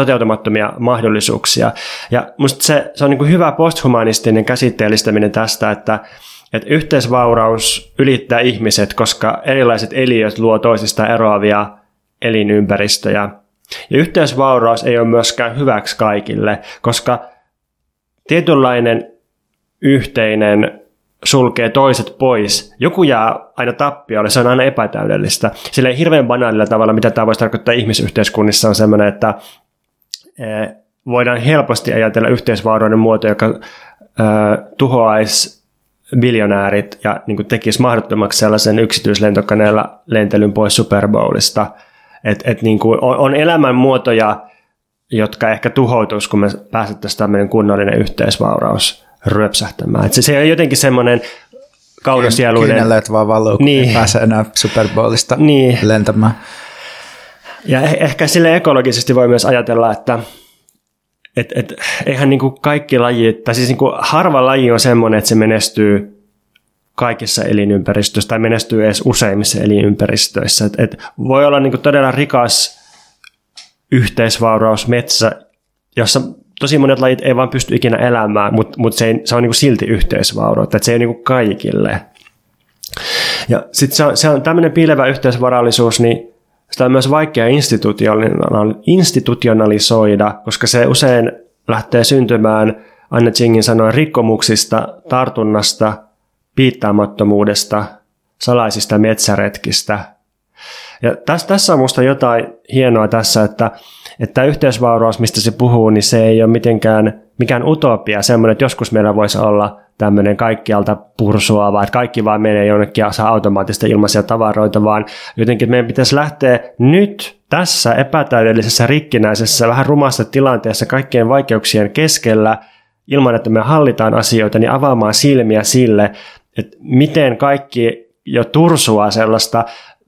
toteutumattomia mahdollisuuksia. Ja musta se, se on niin kuin hyvä posthumanistinen käsitteellistäminen tästä, että, että yhteisvauraus ylittää ihmiset, koska erilaiset eliöt luo toisista eroavia elinympäristöjä. Ja yhteisvauraus ei ole myöskään hyväksi kaikille, koska tietynlainen yhteinen sulkee toiset pois. Joku jää aina tappiolle, se on aina epätäydellistä. Sillä hirveän banaalilla tavalla, mitä tämä voisi tarkoittaa ihmisyhteiskunnissa, on sellainen, että voidaan helposti ajatella yhteisvaurauden muoto, joka eh, tuhoaisi biljonäärit ja niin tekisi mahdottomaksi sellaisen yksityislentokoneella lentelyn pois Super Bowlista. Et, et niin kuin on, on elämän muotoja, jotka ehkä tuhoutuisi, kun me pääsettäisiin tämmöinen kunnollinen yhteisvauraus ryöpsähtämään. Et se, se on jotenkin semmoinen kaunasieluinen... Kyyneleet vaan valuu, kun niin. ei pääse enää Super Bowlista niin. lentämään. Ja eh, ehkä sille ekologisesti voi myös ajatella, että et, et, eihän niin kuin kaikki lajit, tai siis niin kuin harva laji on semmoinen, että se menestyy kaikissa elinympäristöissä tai menestyy edes useimmissa elinympäristöissä. Et, et voi olla niin kuin todella rikas yhteisvauraus metsä, jossa tosi monet lajit ei vaan pysty ikinä elämään, mutta mut se, se on niin kuin silti yhteisvaurautta, että se ei niin kuin kaikille. Ja sitten se on, se on tämmöinen piilevä yhteisvarallisuus, niin sitä on myös vaikea institutionalisoida, koska se usein lähtee syntymään Anna Chingin sanoen rikkomuksista, tartunnasta, piittaamattomuudesta, salaisista metsäretkistä. Ja tässä, tässä on minusta jotain hienoa tässä, että, että yhteisvauraus, mistä se puhuu, niin se ei ole mitenkään mikään utopia, semmoinen, että joskus meillä voisi olla tämmöinen kaikkialta pursuava, että kaikki vaan menee jonnekin ja saa automaattista ilmaisia tavaroita, vaan jotenkin meidän pitäisi lähteä nyt tässä epätäydellisessä, rikkinäisessä, vähän rumassa tilanteessa kaikkien vaikeuksien keskellä, ilman että me hallitaan asioita, niin avaamaan silmiä sille, että miten kaikki jo tursua sellaista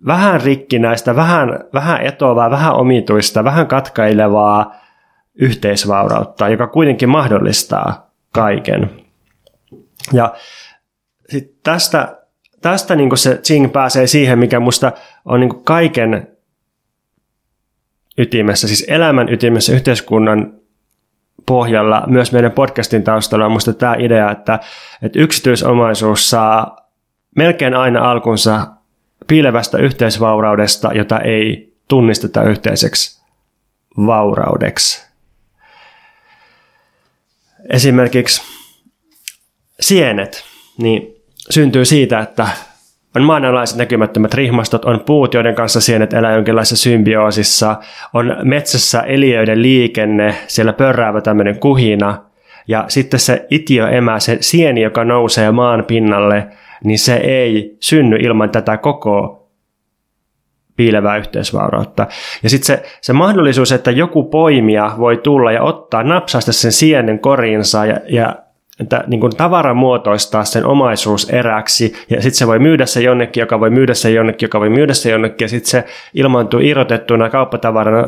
vähän rikkinäistä, vähän, vähän etovaa, vähän omituista, vähän katkailevaa yhteisvaurautta, joka kuitenkin mahdollistaa kaiken. Ja sit tästä, tästä niin se Tsing pääsee siihen, mikä musta on niin kaiken ytimessä, siis elämän ytimessä, yhteiskunnan pohjalla, myös meidän podcastin taustalla on musta tämä idea, että, että yksityisomaisuus saa melkein aina alkunsa piilevästä yhteisvauraudesta, jota ei tunnisteta yhteiseksi vauraudeksi. Esimerkiksi sienet niin syntyy siitä, että on maanalaiset näkymättömät rihmastot, on puut, joiden kanssa sienet elää jonkinlaisessa symbioosissa, on metsässä eliöiden liikenne, siellä pörräävä tämmöinen kuhina, ja sitten se itiöemä, se sieni, joka nousee maan pinnalle, niin se ei synny ilman tätä koko piilevää yhteisvaurautta. Ja sitten se, se mahdollisuus, että joku poimija voi tulla ja ottaa napsasta sen sienen koriinsa ja, ja että niin kuin tavara muotoistaa sen omaisuus eräksi, ja sitten se voi myydä se jonnekin, joka voi myydä se jonnekin, joka voi myydä se jonnekin, ja sitten se ilmaantuu irrotettuna kauppatavarana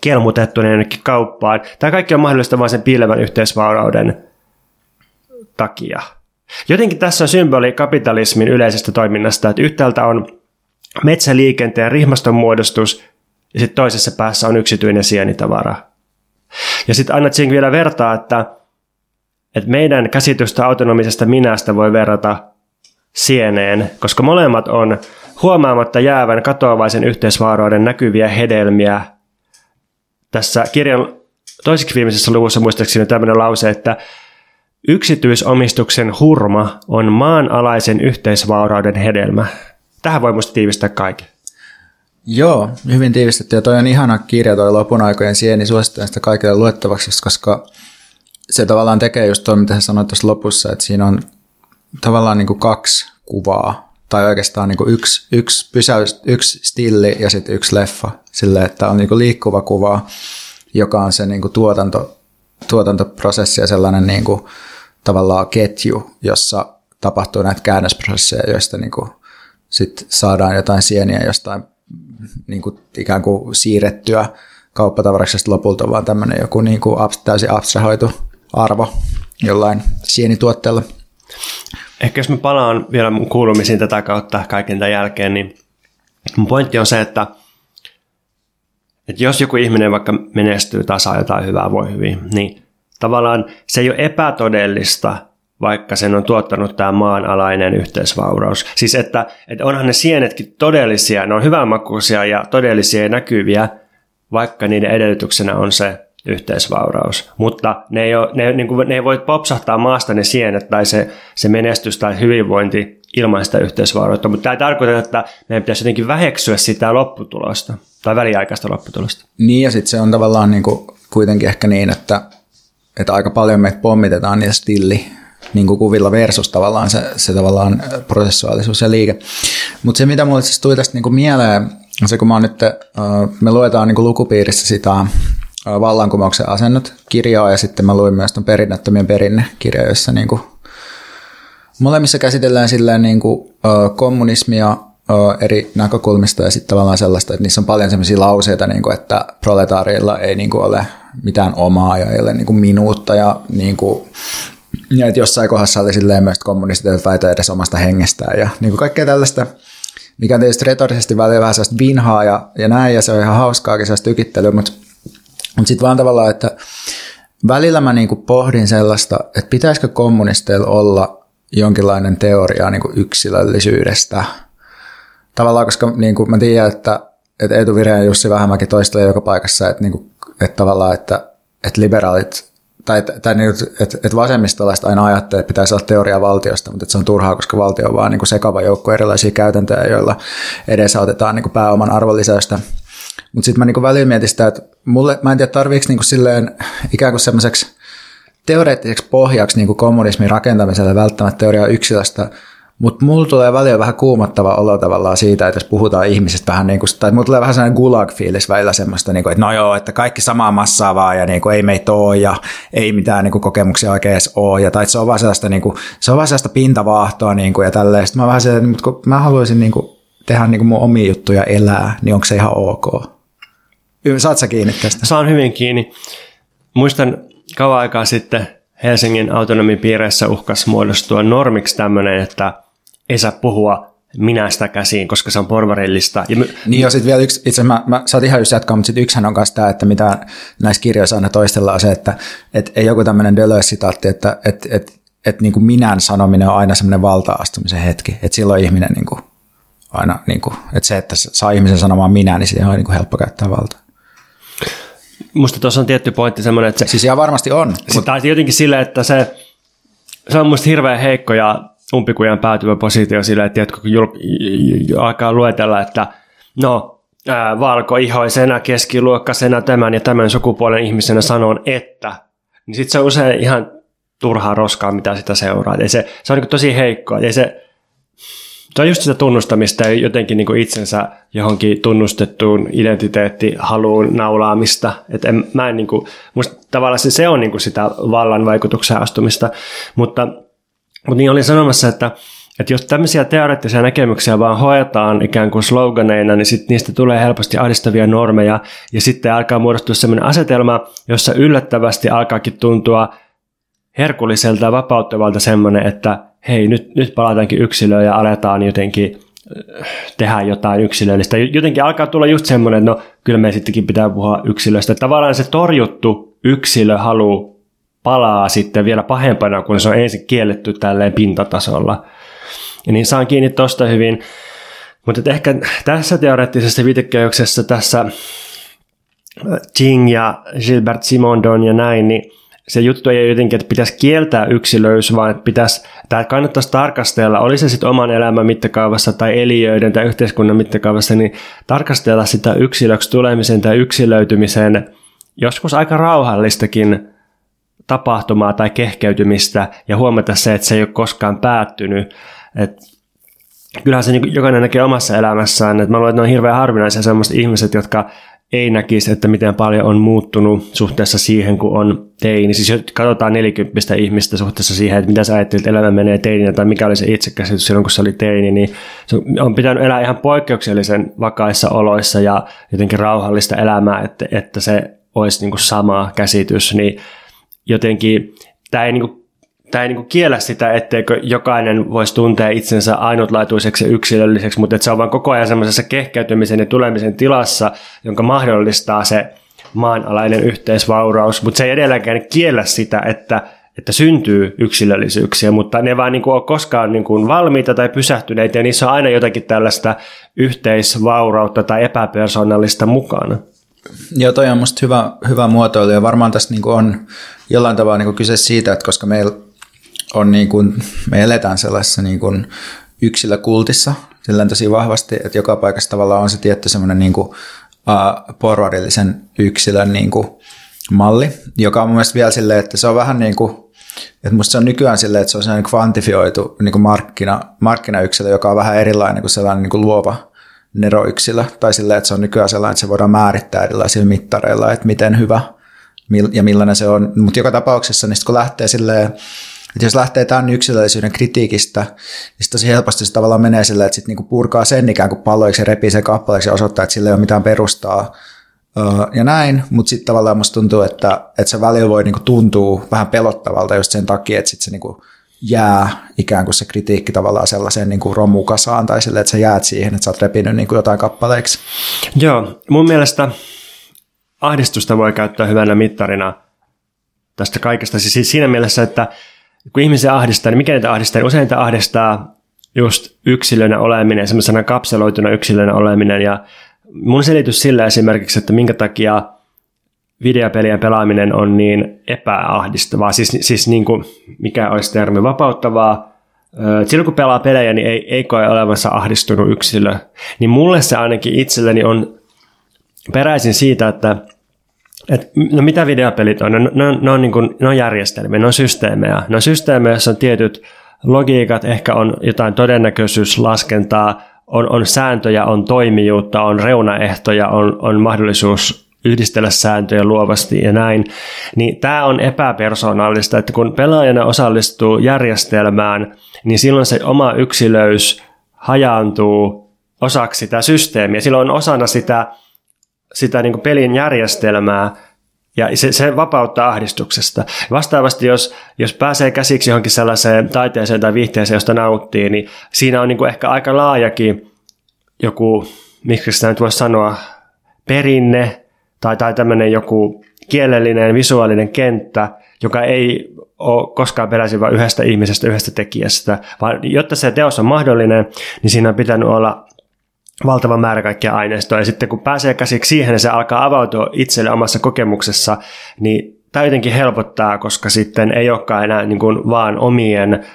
kelmutettuna jonnekin kauppaan. Tämä kaikki on mahdollista vain sen piilevän yhteisvaurauden takia. Jotenkin tässä on symboli kapitalismin yleisestä toiminnasta, että yhtäältä on metsäliikenteen rihmaston muodostus, ja sitten toisessa päässä on yksityinen sienitavara. Ja sitten Anna Tsing vielä vertaa, että että meidän käsitystä autonomisesta minästä voi verrata sieneen, koska molemmat on huomaamatta jäävän katoavaisen yhteisvaaroiden näkyviä hedelmiä. Tässä kirjan toiseksi viimeisessä luvussa muistaakseni tämmöinen lause, että yksityisomistuksen hurma on maanalaisen yhteisvaurauden hedelmä. Tähän voi musta tiivistää kaiken. Joo, hyvin tiivistetty. Ja toi on ihana kirja toi lopun aikojen sieni, suosittelen sitä kaikille luettavaksi, koska se tavallaan tekee just tuo, mitä sanoit tuossa lopussa, että siinä on tavallaan niin kuin kaksi kuvaa, tai oikeastaan niin kuin yksi, yksi, pysäys, yksi stilli ja sitten yksi leffa, silleen, että on niin kuin liikkuva kuva, joka on se niin kuin tuotanto, tuotantoprosessi ja sellainen niin kuin, tavallaan ketju, jossa tapahtuu näitä käännösprosesseja, joista niin kuin, sit saadaan jotain sieniä jostain niin kuin, ikään kuin siirrettyä kauppatavaraksi lopulta vaan tämmöinen joku niin kuin täysin abstrahoitu arvo jollain sienituotteella. Ehkä jos mä palaan vielä mun kuulumisiin tätä kautta kaiken tämän jälkeen, niin mun pointti on se, että, että jos joku ihminen vaikka menestyy tai saa jotain hyvää, voi hyvin, niin tavallaan se ei ole epätodellista, vaikka sen on tuottanut tämä maanalainen yhteisvauraus. Siis että, että onhan ne sienetkin todellisia, ne on hyvänmakuisia ja todellisia ja näkyviä, vaikka niiden edellytyksenä on se yhteisvauraus. Mutta ne ei, ole, ne, niin kuin, ne ei voi popsahtaa maasta ne sienet tai se, se menestys tai hyvinvointi ilman sitä yhteisvaurautta. Mutta tämä ei tarkoita, että meidän pitäisi jotenkin väheksyä sitä lopputulosta tai väliaikaista lopputulosta. Niin ja sitten se on tavallaan niin kuin, kuitenkin ehkä niin, että, että aika paljon meitä pommitetaan niitä stilli niin kuin kuvilla versus tavallaan se, se tavallaan prosessuaalisuus ja liike. Mutta se, mitä mulle siis tuli tästä niin kuin mieleen, se kun mä oon nyt, me luetaan niin kuin lukupiirissä sitä vallankumouksen asennot kirjaa ja sitten mä luin myös ton perinnettömien perinne-kirja, jossa niin kuin molemmissa käsitellään silleen niin kuin, kommunismia eri näkökulmista ja sitten tavallaan sellaista, että niissä on paljon sellaisia lauseita, niin kuin, että proletaarilla ei niin kuin, ole mitään omaa ja ei ole niin kuin, minuutta ja, niin kuin, ja että jossain kohdassa oli silleen myös kommunistit eivät väitä edes omasta hengestään ja niin kuin kaikkea tällaista, mikä on tietysti retorisesti välillä vähän sellaista vinhaa ja, ja näin ja se on ihan hauskaakin sellaista tykittelyä, mutta mutta sitten vaan tavallaan, että välillä mä niinku pohdin sellaista, että pitäisikö kommunisteilla olla jonkinlainen teoria niinku yksilöllisyydestä. Tavallaan, koska niinku mä tiedän, että, että Eetu Vire ja Jussi Vähämäki toistelee joka paikassa, että, niinku, että tavallaan, että, että liberaalit tai, tai niin, että, että vasemmistolaiset aina ajattelee, että pitäisi olla teoria valtiosta, mutta se on turhaa, koska valtio on vaan niin kuin sekava joukko erilaisia käytäntöjä, joilla edesautetaan niin kuin pääoman arvonlisäystä. Mutta sitten mä niinku välillä mietin sitä, että mulle, mä en tiedä tarviiko niinku silleen ikään kuin semmoiseksi teoreettiseksi pohjaksi niinku kommunismin rakentamiselle välttämättä teoriaa yksilöstä, mutta mulla tulee välillä vähän kuumottava olo tavallaan siitä, että jos puhutaan ihmisistä vähän niin kuin, tai mulla tulee vähän sellainen gulag-fiilis välillä semmoista, niin kuin, että no joo, että kaikki samaa massaa vaan ja niin kuin, ei meitä ole ja ei mitään niin kuin, kokemuksia oikein edes ole. Ja, tai se on vaan sellaista, niin kuin, se on vaan sellaista pintavaahtoa niin kuin, ja tälleen. Sitten mä vähän se, mutta mä haluaisin niin kuin, tehdä niin kuin mun omia juttuja elää, niin onko se ihan ok? Saat sä kiinni tästä? Saan hyvin kiinni. Muistan kauan aikaa sitten Helsingin autonomipiireissä uhkas muodostua normiksi tämmöinen, että ei saa puhua minästä käsiin, koska se on porvarillista. Ja my- niin ja sitten vielä yksi, itse mä, mä saat ihan just jatkaa, mutta sitten yksihän on kanssa tämä, että mitä näissä kirjoissa aina toistellaan se, että et ei joku tämmöinen Deleuze-sitaatti, että et, et, et, niin kuin minän sanominen on aina semmoinen valta-astumisen hetki, että silloin ihminen niin kuin, aina, niin kuin, että se, että saa ihmisen sanomaan minä, niin siihen on niin kuin helppo käyttää valtaa. Musta tuossa on tietty pointti semmoinen, että se... Siis ihan varmasti on. Mutta mutta... jotenkin sille, että se, se on musta hirveän heikko ja umpikujan päätyvä positio sille, että kun jul- alkaa luetella, että no, ää, valkoihoisena, keskiluokkasena, tämän ja tämän sukupuolen ihmisenä sanon, että, niin sitten se on usein ihan turhaa roskaa, mitä sitä seuraa. Ei se, se on niin tosi heikkoa. Ei se, se on just sitä tunnustamista ja jotenkin niin itsensä johonkin tunnustettuun identiteetti haluun naulaamista. Et en, mä en niin kuin, musta tavallaan se, se on niin kuin sitä vallan vaikutuksen astumista, mutta, mutta niin olin sanomassa, että, että jos tämmöisiä teoreettisia näkemyksiä vaan hoetaan ikään kuin sloganeina, niin sit niistä tulee helposti ahdistavia normeja ja sitten alkaa muodostua sellainen asetelma, jossa yllättävästi alkaakin tuntua herkulliselta ja vapauttavalta semmoinen, että hei, nyt, nyt palataankin yksilöön ja aletaan jotenkin äh, tehdä jotain yksilöllistä. Jotenkin alkaa tulla just semmoinen, että no kyllä me sittenkin pitää puhua yksilöstä. Tavallaan se torjuttu yksilö halu palaa sitten vielä pahempana, kun se on ensin kielletty tälleen pintatasolla. Ja niin saan kiinni tosta hyvin. Mutta ehkä tässä teoreettisessa viitekehyksessä tässä Ching ja Gilbert Simondon ja näin, niin se juttu ei ole jotenkin, että pitäisi kieltää yksilöys, vaan että pitäisi, tai kannattaisi tarkastella, oli se sitten oman elämän mittakaavassa tai eliöiden tai yhteiskunnan mittakaavassa, niin tarkastella sitä yksilöksi tulemisen tai yksilöitymisen joskus aika rauhallistakin tapahtumaa tai kehkeytymistä ja huomata se, että se ei ole koskaan päättynyt. Et kyllähän se niin jokainen näkee omassa elämässään, että mä luulen, että ne on hirveän harvinaisia sellaiset ihmiset, jotka ei näkisi, että miten paljon on muuttunut suhteessa siihen, kun on teini. Siis jos katsotaan 40 ihmistä suhteessa siihen, että mitä sä ajattelit, että elämä menee teininä tai mikä oli se itsekäsitys silloin, kun se oli teini, niin se on pitänyt elää ihan poikkeuksellisen vakaissa oloissa ja jotenkin rauhallista elämää, että, että se olisi niin kuin sama käsitys, niin jotenkin tämä ei niin kuin tämä ei niin kiellä sitä, etteikö jokainen voisi tuntea itsensä ainutlaatuiseksi ja yksilölliseksi, mutta se on vain koko ajan semmoisessa kehkeytymisen ja tulemisen tilassa, jonka mahdollistaa se maanalainen yhteisvauraus, mutta se ei edelleenkään kiellä sitä, että, että syntyy yksilöllisyyksiä, mutta ne vaan niin kuin ole koskaan niin kuin valmiita tai pysähtyneitä ja niissä on aina jotakin tällaista yhteisvaurautta tai epäpersonallista mukana. Joo, toi on musta hyvä, hyvä muotoilu ja varmaan tässä niin on jollain tavalla niin kyse siitä, että koska meillä on niin kuin, me eletään sellaisessa niin kuin yksilökultissa sillä tosi vahvasti, että joka paikassa tavallaan on se tietty semmoinen niin kuin, porvarillisen yksilön niin kuin, malli, joka on mun mielestä vielä silleen, että se on vähän niin kuin, että musta se on nykyään silleen, että se on sellainen kvantifioitu niin kuin markkina, markkinayksilö, joka on vähän erilainen kuin sellainen niin kuin luova neroyksilö, tai silleen, että se on nykyään sellainen, että se voidaan määrittää erilaisilla mittareilla, että miten hyvä ja millainen se on. Mutta joka tapauksessa, niin kun lähtee silleen, että jos lähtee tämän yksilöllisyyden kritiikistä, niin tosi helposti se tavallaan menee silleen, että sitten niinku purkaa sen ikään kuin palloiksi ja repii sen kappaleeksi ja osoittaa, että sillä ei ole mitään perustaa ja näin, mutta sitten tavallaan musta tuntuu, että, että se välillä voi niinku tuntua vähän pelottavalta just sen takia, että sitten se niinku jää ikään kuin se kritiikki tavallaan sellaiseen niin kuin romukasaan tai silleen, että sä jäät siihen, että sä oot repinyt niin kuin jotain kappaleiksi. Joo, mun mielestä ahdistusta voi käyttää hyvänä mittarina tästä kaikesta. Siis siinä mielessä, että kun ihmisiä ahdistaa, niin mikä niitä ahdistaa? Niin usein niitä ahdistaa just yksilönä oleminen, semmoisena kapseloituna yksilönä oleminen. Ja mun selitys sillä esimerkiksi, että minkä takia videopelien pelaaminen on niin epäahdistavaa, siis, siis niin kuin, mikä olisi termi, vapauttavaa. Silloin kun pelaa pelejä, niin ei, ei koe olevansa ahdistunut yksilö. Niin mulle se ainakin itselleni on peräisin siitä, että et, no mitä videopelit on? Ne, ne, on, ne, on, niin kuin, ne on järjestelmiä, ne on systeemejä. Ne on systeemejä, joissa on tietyt logiikat, ehkä on jotain todennäköisyyslaskentaa, on, on sääntöjä, on toimijuutta, on reunaehtoja, on, on mahdollisuus yhdistellä sääntöjä luovasti ja näin, niin tämä on epäpersonaalista, että kun pelaajana osallistuu järjestelmään, niin silloin se oma yksilöys hajaantuu osaksi sitä systeemiä. Silloin on osana sitä, sitä niin kuin pelin järjestelmää, ja se, se vapauttaa ahdistuksesta. Vastaavasti, jos, jos pääsee käsiksi johonkin sellaiseen taiteeseen tai viihteeseen, josta nauttii, niin siinä on niin kuin ehkä aika laajakin joku, miksi sitä nyt voisi sanoa, perinne tai, tai tämmöinen joku kielellinen, visuaalinen kenttä, joka ei ole koskaan peräisin vain yhdestä ihmisestä, yhdestä tekijästä, vaan jotta se teos on mahdollinen, niin siinä on pitänyt olla valtava määrä kaikkia aineistoa. Ja sitten kun pääsee käsiksi siihen ja se alkaa avautua itselle omassa kokemuksessa, niin tämä jotenkin helpottaa, koska sitten ei olekaan enää niin kuin vaan omien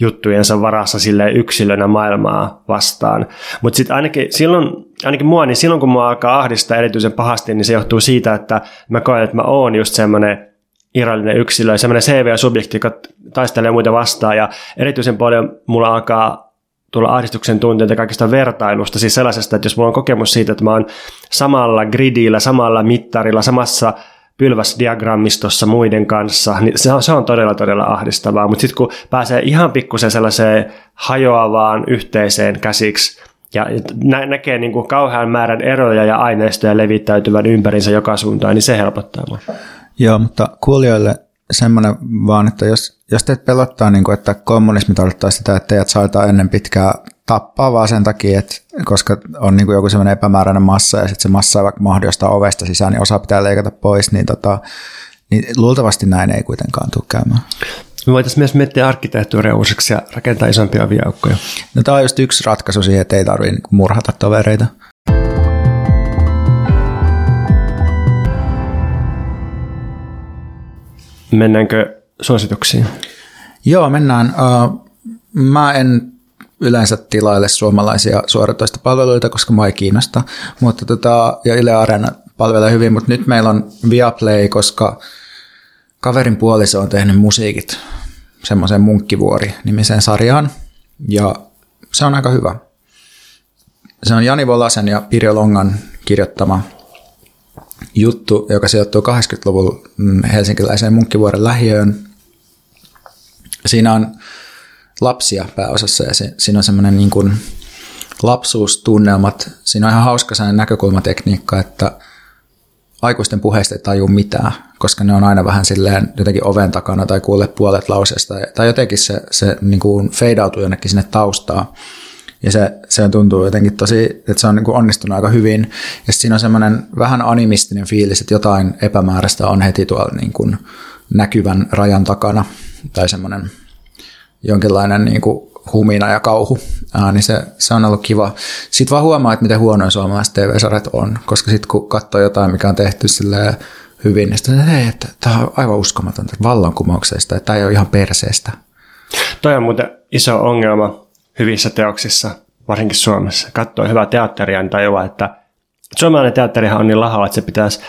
juttujensa varassa sille yksilönä maailmaa vastaan. Mutta sitten ainakin silloin, ainakin mua, niin silloin kun mua alkaa ahdistaa erityisen pahasti, niin se johtuu siitä, että mä koen, että mä oon just semmoinen irrallinen yksilö, semmoinen CV-subjekti, joka taistelee muita vastaan ja erityisen paljon mulla alkaa tulla ahdistuksen tunteita kaikista vertailusta, siis sellaisesta, että jos mulla on kokemus siitä, että mä oon samalla gridillä, samalla mittarilla, samassa pylväsdiagrammistossa muiden kanssa, niin se on, se on todella, todella ahdistavaa. Mutta sitten kun pääsee ihan pikkusen sellaiseen hajoavaan yhteiseen käsiksi, ja nä- näkee niin kuin kauhean määrän eroja ja aineistoja levittäytyvän ympärinsä joka suuntaan, niin se helpottaa mua. Joo, mutta kuulijoille semmoinen vaan, että jos, jos teet pelottaa, niin kuin, että kommunismi tarkoittaa sitä, että teidät saadaan ennen pitkää tappaa vaan sen takia, että koska on niin kuin joku semmoinen epämääräinen massa ja sitten se massa ei vaikka mahdollista ovesta sisään, niin osa pitää leikata pois, niin, tota, niin luultavasti näin ei kuitenkaan tule käymään. Me voitaisiin myös miettiä arkkitehtuuria uusiksi ja rakentaa isompia viaukkoja. No tämä on just yksi ratkaisu siihen, että ei tarvitse niin murhata tovereita. Mennäänkö suosituksiin? Joo, mennään. Mä en yleensä tilaile suomalaisia suoratoistopalveluita, koska mä ei kiinnosta. Mutta tota, ja Yle Areena palvelee hyvin, mutta nyt meillä on Viaplay, koska kaverin puoliso on tehnyt musiikit semmoiseen Munkkivuori-nimiseen sarjaan. Ja se on aika hyvä. Se on Jani Volasen ja Pirjo Longan kirjoittama juttu, joka sijoittuu 80-luvun helsinkiläiseen Munkkivuoren lähiöön. Siinä on lapsia pääosassa ja se, siinä on semmoinen niin kuin lapsuustunnelmat. Siinä on ihan hauska sellainen näkökulmatekniikka, että aikuisten puheista ei taju mitään, koska ne on aina vähän silleen jotenkin oven takana tai kuule puolet lauseesta. Tai jotenkin se, se niin kuin feidautuu jonnekin sinne taustaan. Ja se, se tuntuu jotenkin tosi, että se on niin kuin onnistunut aika hyvin. Ja siinä on semmoinen vähän animistinen fiilis, että jotain epämääräistä on heti tuolla niin kuin näkyvän rajan takana. Tai semmoinen jonkinlainen niin kuin humina ja kauhu, ää, niin se, se on ollut kiva. Sitten vaan huomaa, että miten huonoja suomalaiset TV-sarjat on, koska sitten kun katsoo jotain, mikä on tehty silleen hyvin, niin sitten hei, että tämä on aivan uskomatonta vallankumouksesta, että tämä ei ole ihan perseestä. Toi on muuten iso ongelma hyvissä teoksissa, varsinkin Suomessa. Katsoo hyvää teatteria, niin tajuaa, että suomalainen teatterihan on niin lahava, että se pitäisi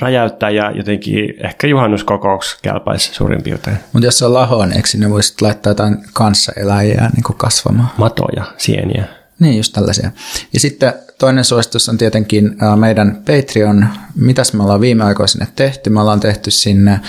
räjäyttää ja jotenkin ehkä juhannuskokouksi kelpaisi suurin piirtein. Mutta jos se on lahoneeksi, niin voisit laittaa jotain kanssaeläjiä niin kasvamaan. Matoja, sieniä. Niin, just tällaisia. Ja sitten toinen suositus on tietenkin meidän Patreon. Mitäs me ollaan viime aikoina sinne tehty? Me ollaan tehty sinne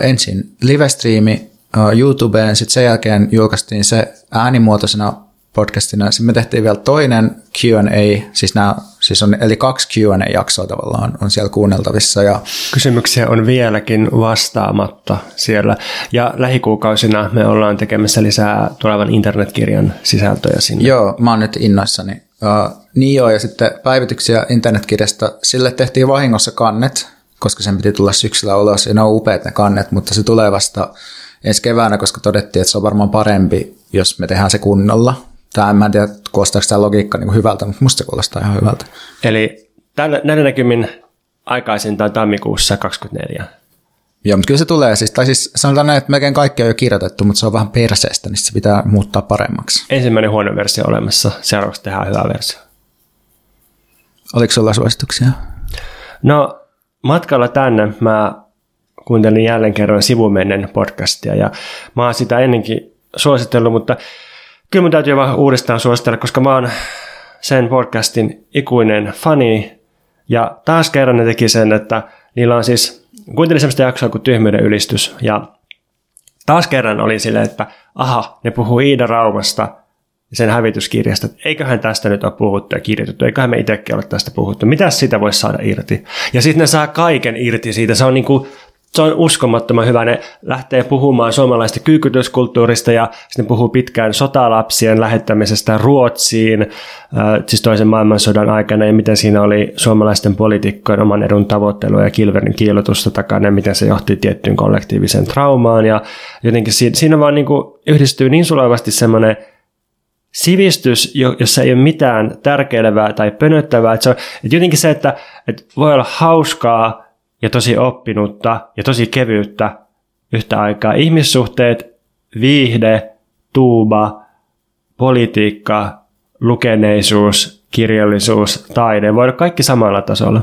ensin live-striimi YouTubeen, sitten sen jälkeen julkaistiin se äänimuotoisena podcastina. Sitten me tehtiin vielä toinen Q&A, siis, nämä, siis on, eli kaksi Q&A-jaksoa tavallaan on siellä kuunneltavissa. Ja... Kysymyksiä on vieläkin vastaamatta siellä. Ja lähikuukausina me ollaan tekemässä lisää tulevan internetkirjan sisältöjä sinne. Joo, mä oon nyt innoissani. Uh, niin joo, ja sitten päivityksiä internetkirjasta. Sille tehtiin vahingossa kannet, koska sen piti tulla syksyllä ulos, ja ne on upeat ne kannet, mutta se tulee vasta ensi keväänä, koska todettiin, että se on varmaan parempi, jos me tehdään se kunnolla Tämä, mä en tiedä, kuulostaako tämä logiikka niin hyvältä, mutta musta se kuulostaa ihan hyvältä. Eli näiden näkymin aikaisintaan tammikuussa 24. Joo, mutta kyllä se tulee. Siis, tai siis sanotaan näin, että melkein kaikki on jo kirjoitettu, mutta se on vähän perseestä, niin se pitää muuttaa paremmaksi. Ensimmäinen huono versio olemassa, seuraavaksi tehdään hyvä versio. Oliko sulla suosituksia? No, matkalla tänne mä kuuntelin jälleen kerran sivumennen podcastia ja mä oon sitä ennenkin suositellut, mutta kyllä mun täytyy vaan uudestaan suositella, koska mä oon sen podcastin ikuinen fani. Ja taas kerran ne teki sen, että niillä on siis, kuuntelin sellaista jaksoa kuin Tyhmyyden ylistys. Ja taas kerran oli silleen, että aha, ne puhuu Iida Raumasta. sen hävityskirjasta, että eiköhän tästä nyt ole puhuttu ja kirjoitettu, eiköhän me itsekin ole tästä puhuttu, mitä sitä voisi saada irti. Ja sitten ne saa kaiken irti siitä, se on niin kuin se on uskomattoman hyvä. Ne lähtee puhumaan suomalaista kyykytyskulttuurista ja sitten puhuu pitkään sotalapsien lähettämisestä Ruotsiin, äh, siis toisen maailmansodan aikana ja miten siinä oli suomalaisten poliitikkojen oman edun tavoittelua ja kilverin kiilotusta takana ja miten se johti tiettyyn kollektiiviseen traumaan ja jotenkin siinä, vaan niin kuin yhdistyy niin sulavasti semmoinen sivistys, jossa ei ole mitään tärkeilevää tai pönöttävää. Että se on, että jotenkin se, että, että voi olla hauskaa ja tosi oppinutta ja tosi kevyyttä yhtä aikaa. Ihmissuhteet, viihde, tuuba, politiikka, lukeneisuus, kirjallisuus, taide, voi olla kaikki samalla tasolla.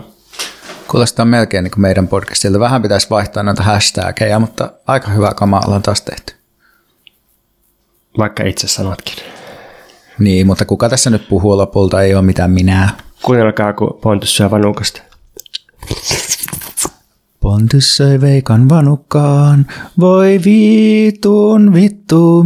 Kuulostaa melkein niin kuin meidän podcastilta. Vähän pitäisi vaihtaa noita hashtageja, mutta aika hyvä kama ollaan taas tehty. Vaikka itse sanotkin. Niin, mutta kuka tässä nyt puhuu lopulta, ei ole mitään minä. Kuunnelkaa, kun Pontus syö vanukasta. Pontus söi veikan vanukkaan, voi viitun vittu.